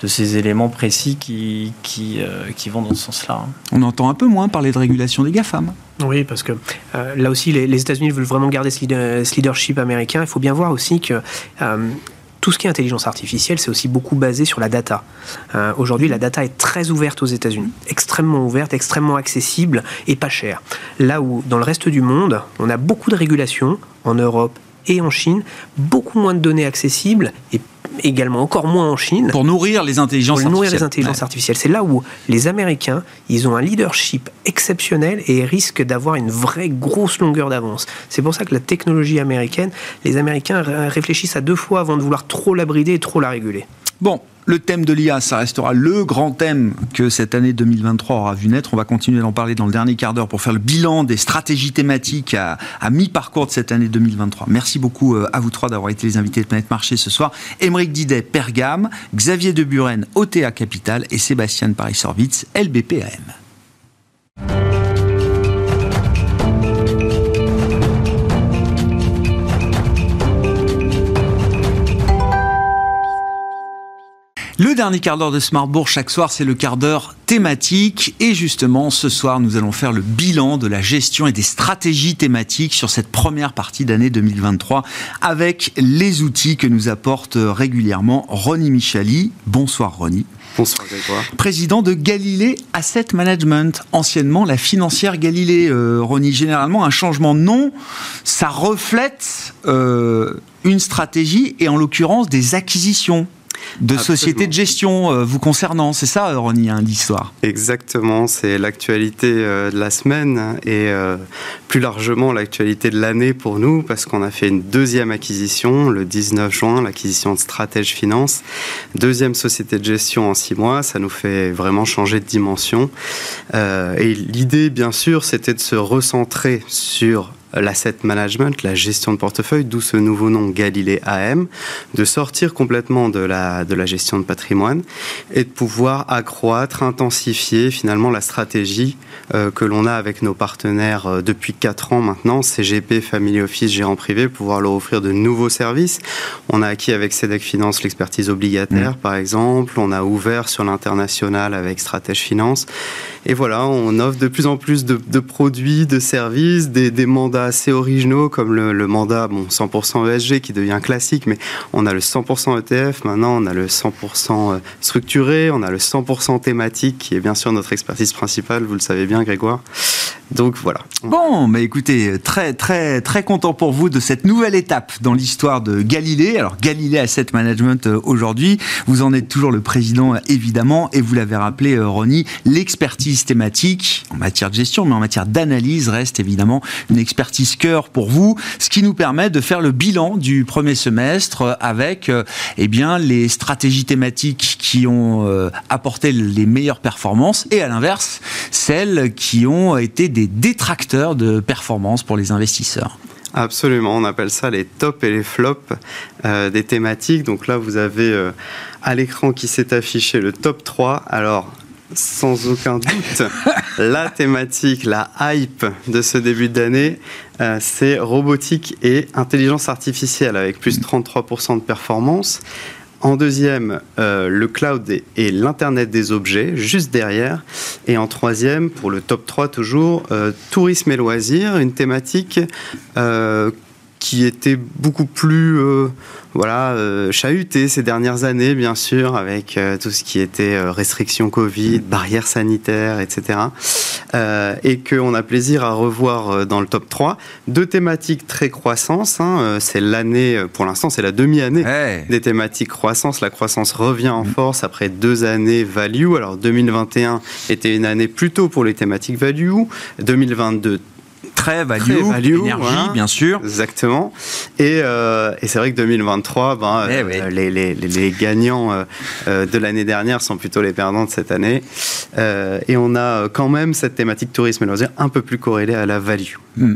de ces éléments précis qui, qui, qui vont dans ce sens-là. Hein. On entend un peu moins parler de régulation des GAFAM. Oui, parce que là aussi, les, États-Unis veulent vraiment garder ce, leadership américain. Il faut bien voir aussi que tout ce qui est intelligence artificielle, c'est aussi beaucoup basé sur la data. Euh, aujourd'hui, la data est très ouverte aux États-Unis, extrêmement ouverte, extrêmement accessible et pas chère. Là où, dans le reste du monde, on a beaucoup de régulations, en Europe et en Chine, beaucoup moins de données accessibles et également encore moins en Chine. Pour nourrir les intelligences pour nourrir les intelligences artificielles. C'est là où les Américains, ils ont un leadership exceptionnel et risquent d'avoir une vraie grosse longueur d'avance. C'est pour ça que la technologie américaine, les Américains réfléchissent à deux fois avant de vouloir trop la brider et trop la réguler. Bon, le thème de l'IA, ça restera le grand thème que cette année 2023 aura vu naître. On va continuer d'en parler dans le dernier quart d'heure pour faire le bilan des stratégies thématiques à, mi-parcours de cette année 2023. Merci beaucoup euh, à vous trois d'avoir été les invités de Planète Marché ce soir. Émeric Didet, Pergame, Xavier Deburen, OTA Capital et Sébastien Paris-Sorvitz, LBPAM. Le dernier quart d'heure de Smartbourg chaque soir, c'est le quart d'heure thématique. Et justement, ce soir, nous allons faire le bilan de la gestion et des stratégies thématiques sur cette première partie d'année 2023 avec les outils que nous apporte régulièrement Ronnie Michali. Bonsoir Ronnie. Bonsoir Grégoire. Président de Galilée Asset Management, anciennement la financière Galilée. Euh, Ronnie, généralement, un changement de nom, ça reflète euh, une stratégie et en l'occurrence des acquisitions de sociétés de gestion euh, vous concernant. C'est ça, Ronnie, hein, l'histoire Exactement, c'est l'actualité euh, de la semaine et euh, plus largement l'actualité de l'année pour nous parce qu'on a fait une deuxième acquisition le 19 juin, l'acquisition de Stratège Finance. Deuxième société de gestion en six mois, ça nous fait vraiment changer de dimension. et l'idée, bien sûr, c'était de se recentrer sur l'asset management, la gestion de portefeuille, d'où ce nouveau nom Galilée AM, de sortir complètement de la, de la gestion de patrimoine et de pouvoir accroître, intensifier finalement la stratégie euh, que l'on a avec nos partenaires euh, depuis 4 ans maintenant, CGP, Family Office, gérant privé, pouvoir leur offrir de nouveaux services. On a acquis avec CEDEC Finance l'expertise obligataire, mmh. par exemple. On a ouvert sur l'international avec Stratège Finance. Et voilà, on offre de plus en plus de, de produits, de services, des, des mandats assez originaux comme le, mandat bon, 100% ESG qui devient classique, mais on a le 100% ETF, maintenant on a le 100% euh, structuré, on a le 100% thématique qui est bien sûr notre expertise principale, vous le savez bien Grégoire. Donc voilà. Bon, mais écoutez, très très très content pour vous de cette nouvelle étape dans l'histoire de Galilée. Alors Galilée Asset Management euh, aujourd'hui, vous en êtes toujours le président évidemment et vous l'avez rappelé euh, Ronnie, l'expertise thématique en matière de gestion mais en matière d'analyse reste évidemment une expertise cœur pour vous, ce qui nous permet de faire le bilan du premier semestre avec euh, eh bien les stratégies thématiques qui ont apporté les meilleures performances et à l'inverse celles qui ont été des détracteurs de performance pour les investisseurs. Absolument, on appelle ça les tops et les flops euh, des thématiques. Donc là, vous avez euh, à l'écran qui s'est affiché le top 3. Alors, sans aucun doute, la thématique, la hype de ce début d'année, euh, c'est robotique et intelligence artificielle avec plus de 33% de performance. En deuxième, euh, le cloud et, l'Internet des objets, juste derrière. Et en troisième, pour le top 3 toujours, euh, tourisme et loisirs, une thématique qui était beaucoup plus euh, voilà euh, chahuté ces dernières années bien sûr avec euh, tout ce qui était euh, restrictions Covid, barrières sanitaires, etc. et qu'on a plaisir à revoir dans le top 3 deux thématiques très croissance. Hein, c'est l'année pour l'instant c'est la demi-année des thématiques croissance. La croissance revient en mm. force après deux années value. Alors 2021 était une année plutôt pour les thématiques value. 2022 Très value, énergie, bien sûr. Exactement. Et, euh, et c'est vrai que 2023, ben, eh euh, les, les, les, gagnants euh, de l'année dernière sont plutôt les perdants de cette année. et on a quand même cette thématique tourisme et loisirs un peu plus corrélée à la value. Hmm.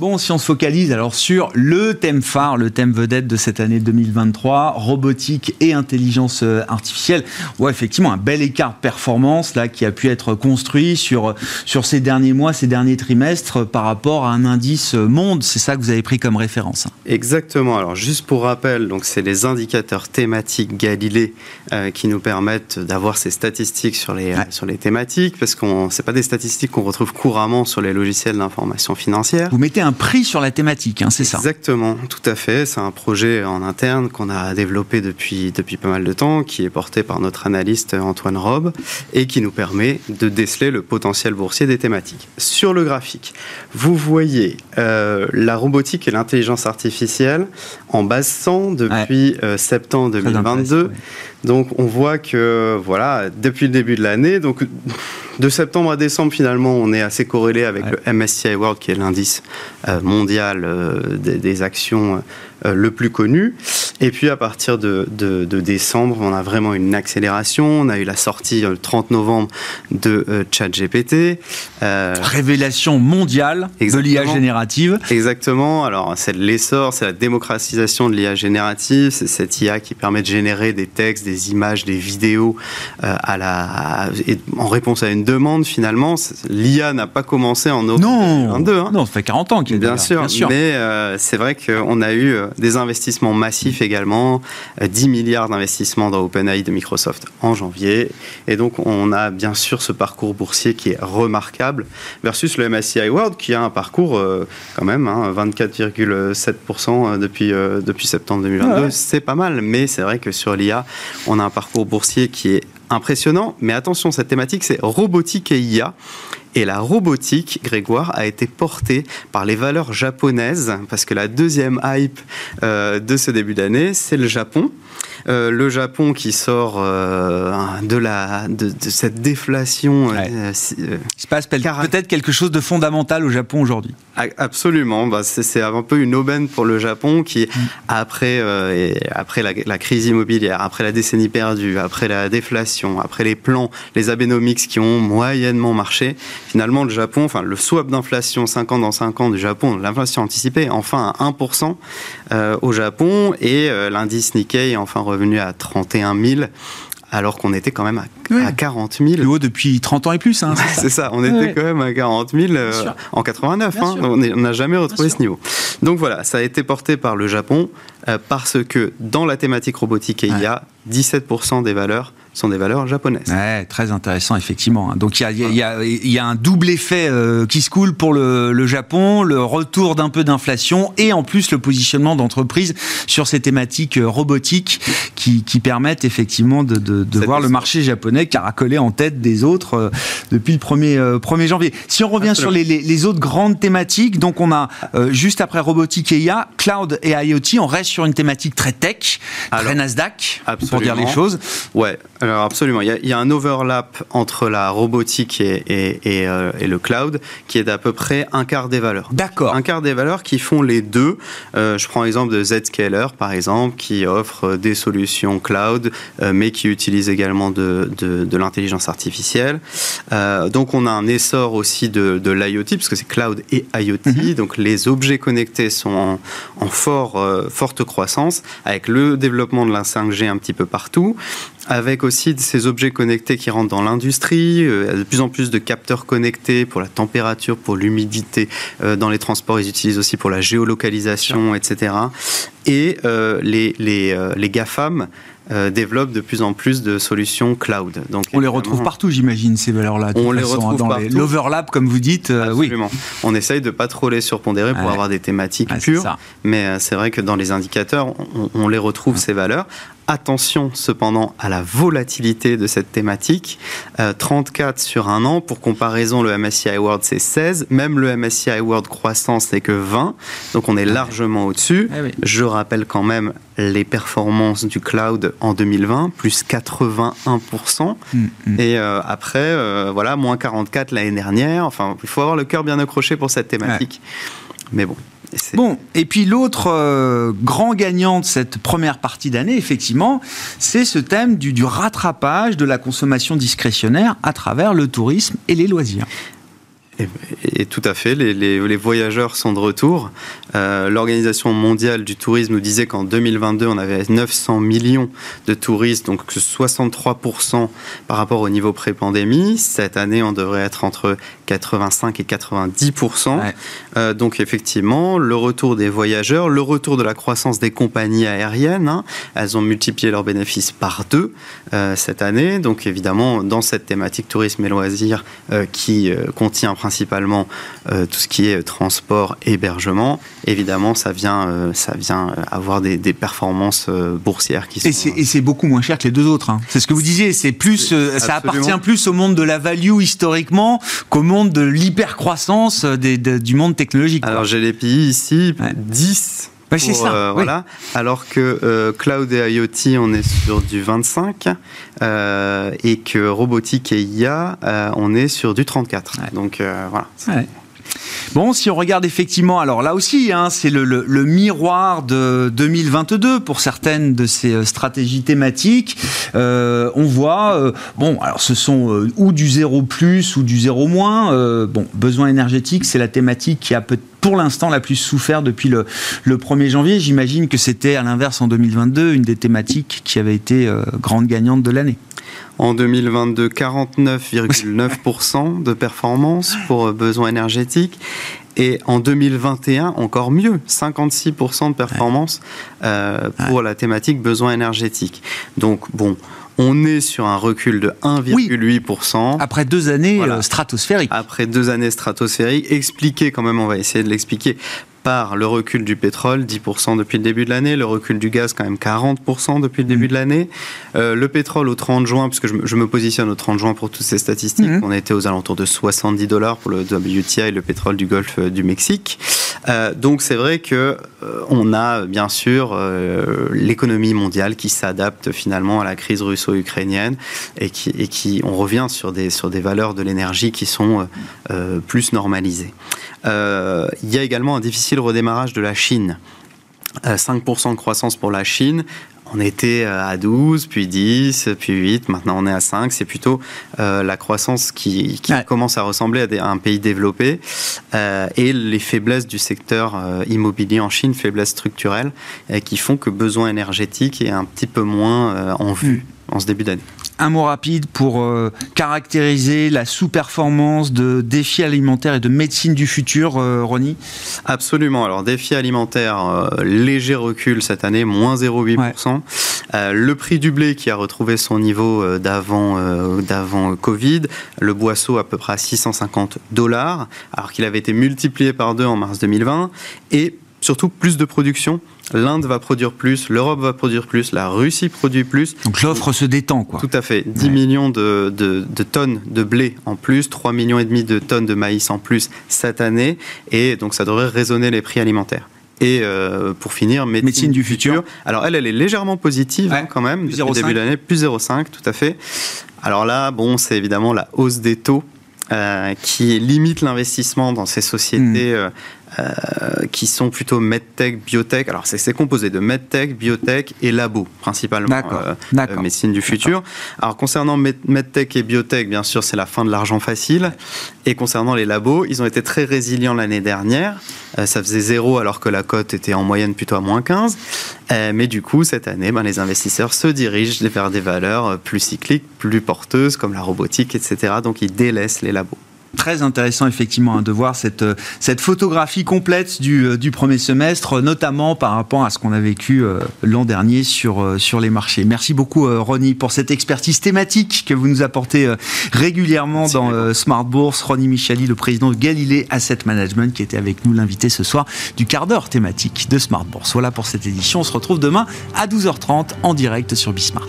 Bon, si on se focalise alors sur le thème phare, le thème vedette de cette année 2023, robotique et intelligence euh, artificielle, ouais, effectivement, un bel écart de performance là qui a pu être construit sur, sur ces derniers mois, ces derniers trimestres par rapport à un indice monde. C'est ça que vous avez pris comme référence. Hein. Exactement. Alors, juste pour rappel, donc c'est les indicateurs thématiques Galilée euh, qui nous permettent d'avoir ces statistiques sur les, sur les thématiques parce qu'on c'est pas des statistiques qu'on retrouve couramment sur les logiciels d'information financière. Vous mettez un prix sur la thématique, hein, c'est ça Exactement, tout à fait. C'est un projet en interne qu'on a développé depuis, depuis pas mal de temps, qui est porté par notre analyste Antoine Robe et qui nous permet de déceler le potentiel boursier des thématiques. Sur le graphique, vous voyez euh, la robotique et l'intelligence artificielle en base 100 depuis euh, septembre 2022. Donc on voit que voilà, depuis le début de l'année, donc de septembre à décembre finalement, on est assez corrélé avec le MSCI World qui est l'indice euh, mondial euh, des, actions euh, le plus connu. Et puis à partir de, décembre, on a vraiment une accélération. On a eu la sortie le 30 novembre de ChatGPT. Révélation mondiale de l'IA générative. Exactement. Alors c'est l'essor, c'est la démocratisation de l'IA générative. C'est cette IA qui permet de générer des textes, des images, des vidéos à la, en réponse à une demande finalement. L'IA n'a pas commencé en octobre non, 2022. Hein. Non, ça fait 40 ans qu'il bien, bien sûr, Mais c'est vrai qu'on a eu des investissements massifs également, 10 euh, milliards d'investissements dans OpenAI de Microsoft en janvier. Et donc, on a bien sûr ce parcours boursier qui est remarquable versus le MSCI World qui a un parcours euh, quand même, 24,7% hein, depuis, euh, depuis septembre 2022. C'est pas mal, mais c'est vrai que sur l'IA, on a un parcours boursier qui est impressionnant. Mais attention, cette thématique, c'est robotique et IA. Et la robotique, Grégoire, a été portée par les valeurs japonaises, parce que la deuxième hype euh, de ce début d'année, c'est le Japon. Euh, le Japon qui sort euh, de, la, de, cette déflation. Il se passe peut-être quelque chose de fondamental au Japon aujourd'hui. Absolument. Bah, c'est un peu une aubaine pour le Japon qui, mm. après, après la, la, crise immobilière, après la décennie perdue, après la déflation, après les plans, les Abenomics qui ont moyennement marché, finalement, le Japon, enfin, le swap d'inflation 5 ans dans 5 ans du Japon, l'inflation anticipée, enfin à 1% euh, au Japon, et euh, l'indice Nikkei est enfin revenu à 31 000 alors qu'on était quand même à, 40 000. Plus haut depuis 30 ans et plus. Hein, c'est ça, on était quand même à 40 000 euh, en 89. Hein, on n'a jamais retrouvé ce niveau. Donc voilà, ça a été porté par le Japon parce que dans la thématique robotique et il y a 17% des valeurs sont des valeurs japonaises. Ouais, très intéressant, effectivement. Hein. Donc il y a, y, a, un double effet euh, qui se coule pour le, Japon, le retour d'un peu d'inflation et en plus le positionnement d'entreprises sur ces thématiques euh, robotiques qui, permettent effectivement de, de, voir le marché japonais caracoler en tête des autres euh, depuis le 1er, 1er janvier. Si on revient sur les, les, autres grandes thématiques, donc on a juste après robotique et IA, cloud et IoT, on reste sur une thématique très tech, très Nasdaq, pour dire les choses. Ouais. Alors absolument, il y, a, un overlap entre la robotique et, euh, et, le cloud qui est d'à peu près un quart des valeurs. D'accord. Un quart des valeurs qui font les deux. Euh, je prends l'exemple de Zscaler par exemple, qui offre des solutions cloud, euh, mais qui utilise également de, de, l'intelligence artificielle. donc on a un essor aussi de, de l'IoT, parce que c'est cloud et IoT. Mhm. Donc les objets connectés sont en, en fort, forte croissance, avec le développement de la 5G un petit peu partout. avec aussi ces objets connectés qui rentrent dans l'industrie, euh, de plus en plus de capteurs connectés pour la température, pour l'humidité. Euh, dans les transports, ils utilisent aussi pour la géolocalisation, etc. Et euh, les, les, les GAFAM développent de plus en plus de solutions cloud. Donc, on les retrouve partout, j'imagine, ces valeurs-là. On les retrouve dans partout. L'overlap, comme vous dites, Absolument. oui. On essaye de pas trop les surpondérer pour avoir des thématiques pures, mais c'est vrai que dans les indicateurs, on, les retrouve, ces valeurs, Attention cependant à la volatilité de cette thématique. 34 euh, sur un an, pour comparaison, le MSCI World c'est 16, même le MSCI World croissance n'est que 20, donc on est largement au-dessus. Eh Je rappelle quand même les performances du cloud en 2020, plus 81%, mm, mm. et euh, après, euh, voilà, moins 44 l'année dernière. Enfin, il faut avoir le cœur bien accroché pour cette thématique. Mais bon, Bon, et puis l'autre euh, grand gagnant de cette première partie d'année, effectivement, c'est ce thème du rattrapage de la consommation discrétionnaire à travers le tourisme et les loisirs. Et, tout à fait, les, voyageurs sont de retour. Euh, L'Organisation mondiale du tourisme nous disait qu'en 2022, on avait 900 millions de touristes, donc 63% par rapport au niveau pré-pandémie. Cette année, on devrait être entre 85 et 90%. Euh, donc effectivement, le retour des voyageurs, le retour de la croissance des compagnies aériennes, hein, elles ont multiplié leurs bénéfices par deux euh, cette année. Donc évidemment, dans cette thématique tourisme et loisirs qui contient principalement euh, tout ce qui est transport, hébergement, évidemment, ça vient, euh, ça vient avoir des, performances euh, boursières qui sont. Et c'est beaucoup moins cher que les deux autres. Hein. C'est ce que vous disiez. C'est plus, ça appartient plus au monde de la value historiquement qu'au monde de l'hypercroissance du monde technologique. Alors j'ai les pays ici, 10 c'est ça. Voilà. Alors que cloud et IoT, on est sur du 25 et que robotique et IA, on est sur du 34. Donc voilà. Bon, si on regarde effectivement, alors là aussi, hein, c'est le, miroir de 2022 pour certaines de ces euh, stratégies thématiques. Euh, on voit, euh, bon, alors ce sont ou du zéro plus ou du zéro moins. bon, besoin énergétique, c'est la thématique qui a pour l'instant la plus souffert depuis le, le 1er janvier. J'imagine que c'était à l'inverse en 2022 une des thématiques qui avait été grande gagnante de l'année. En 2022, 49,9% de performance pour euh, besoins énergétiques. Et en 2021, encore mieux, 56% de performance euh, pour la thématique besoins énergétiques. Donc, bon, on est sur un recul de 1,8%. Après deux années euh, stratosphériques. Après deux années stratosphériques, expliquer quand même, on va essayer de l'expliquer, par le recul du pétrole, 10% depuis le début de l'année, le recul du gaz, quand même 40% depuis le début de l'année, euh, le pétrole au 30 juin, puisque je, me positionne au 30 juin pour toutes ces statistiques, mhm. on été aux alentours de 70 dollars pour le WTI, le pétrole du Golfe euh, du Mexique. Euh, donc c'est vrai que on a bien sûr l'économie mondiale qui s'adapte finalement à la crise russo-ukrainienne et qui, et qui on revient sur des, sur des valeurs de l'énergie qui sont plus normalisées. Il y a également un déficit le redémarrage de la Chine. 5% euh, de croissance pour la Chine. On était euh, à 12, puis 10, puis 8, maintenant on est à 5. C'est plutôt euh, la croissance qui, commence à ressembler à, un pays développé et les faiblesses du secteur immobilier en Chine, faiblesses structurelles, qui font que besoin énergétique est un petit peu moins en vue. En ce début d'année un mot rapide pour euh, caractériser la sous-performance de défis alimentaires et de médecine du futur, euh, Ronnie? Absolument. Alors, défis alimentaires, euh, léger recul cette année, moins 0,8%. le prix du blé qui a retrouvé son niveau d'avant d'avant Covid. Le boisseau à peu près à 650 dollars, alors qu'il avait été multiplié par deux en mars 2020. Et surtout, plus de production l'Inde va produire plus, l'Europe va produire plus, la Russie produit plus. Donc l'offre se détend, quoi. Tout à fait. 10 millions de, tonnes de blé en plus, 3 millions et demi de tonnes de maïs en plus cette année, et donc ça devrait raisonner les prix alimentaires. Et euh, pour finir, médecine, du futur. Alors elle, elle est légèrement positive hein, quand même, depuis le début de l'année, plus 0,5, tout à fait. Alors là, bon, c'est évidemment la hausse des taux euh, qui limite l'investissement dans ces sociétés hmm. euh, qui sont plutôt medtech, biotech. Alors c'est composé de medtech, biotech et labo principalement, médecine du futur. Alors concernant medtech et biotech, bien sûr, c'est la fin de l'argent facile. Et concernant les labos, ils ont été très résilients l'année dernière. ça faisait zéro alors que la cote était en moyenne plutôt à moins 15. mais du coup, cette année, ben, les investisseurs se dirigent vers des valeurs plus cycliques, plus porteuses, comme la robotique, etc. Donc ils délaissent les labos très intéressant effectivement hein, de voir cette, euh, cette photographie complète du, euh, du, premier semestre, notamment par rapport à ce qu'on a vécu euh, l'an dernier sur, sur les marchés. Merci beaucoup Ronnie pour cette expertise thématique que vous nous apportez régulièrement dans Smart Bourse. Ronnie Michali, le président de Galilée Asset Management, qui était avec nous l'invité ce soir du quart d'heure thématique de Smart Bourse. Voilà pour cette édition. On se retrouve demain à 12h30 en direct sur Bismart.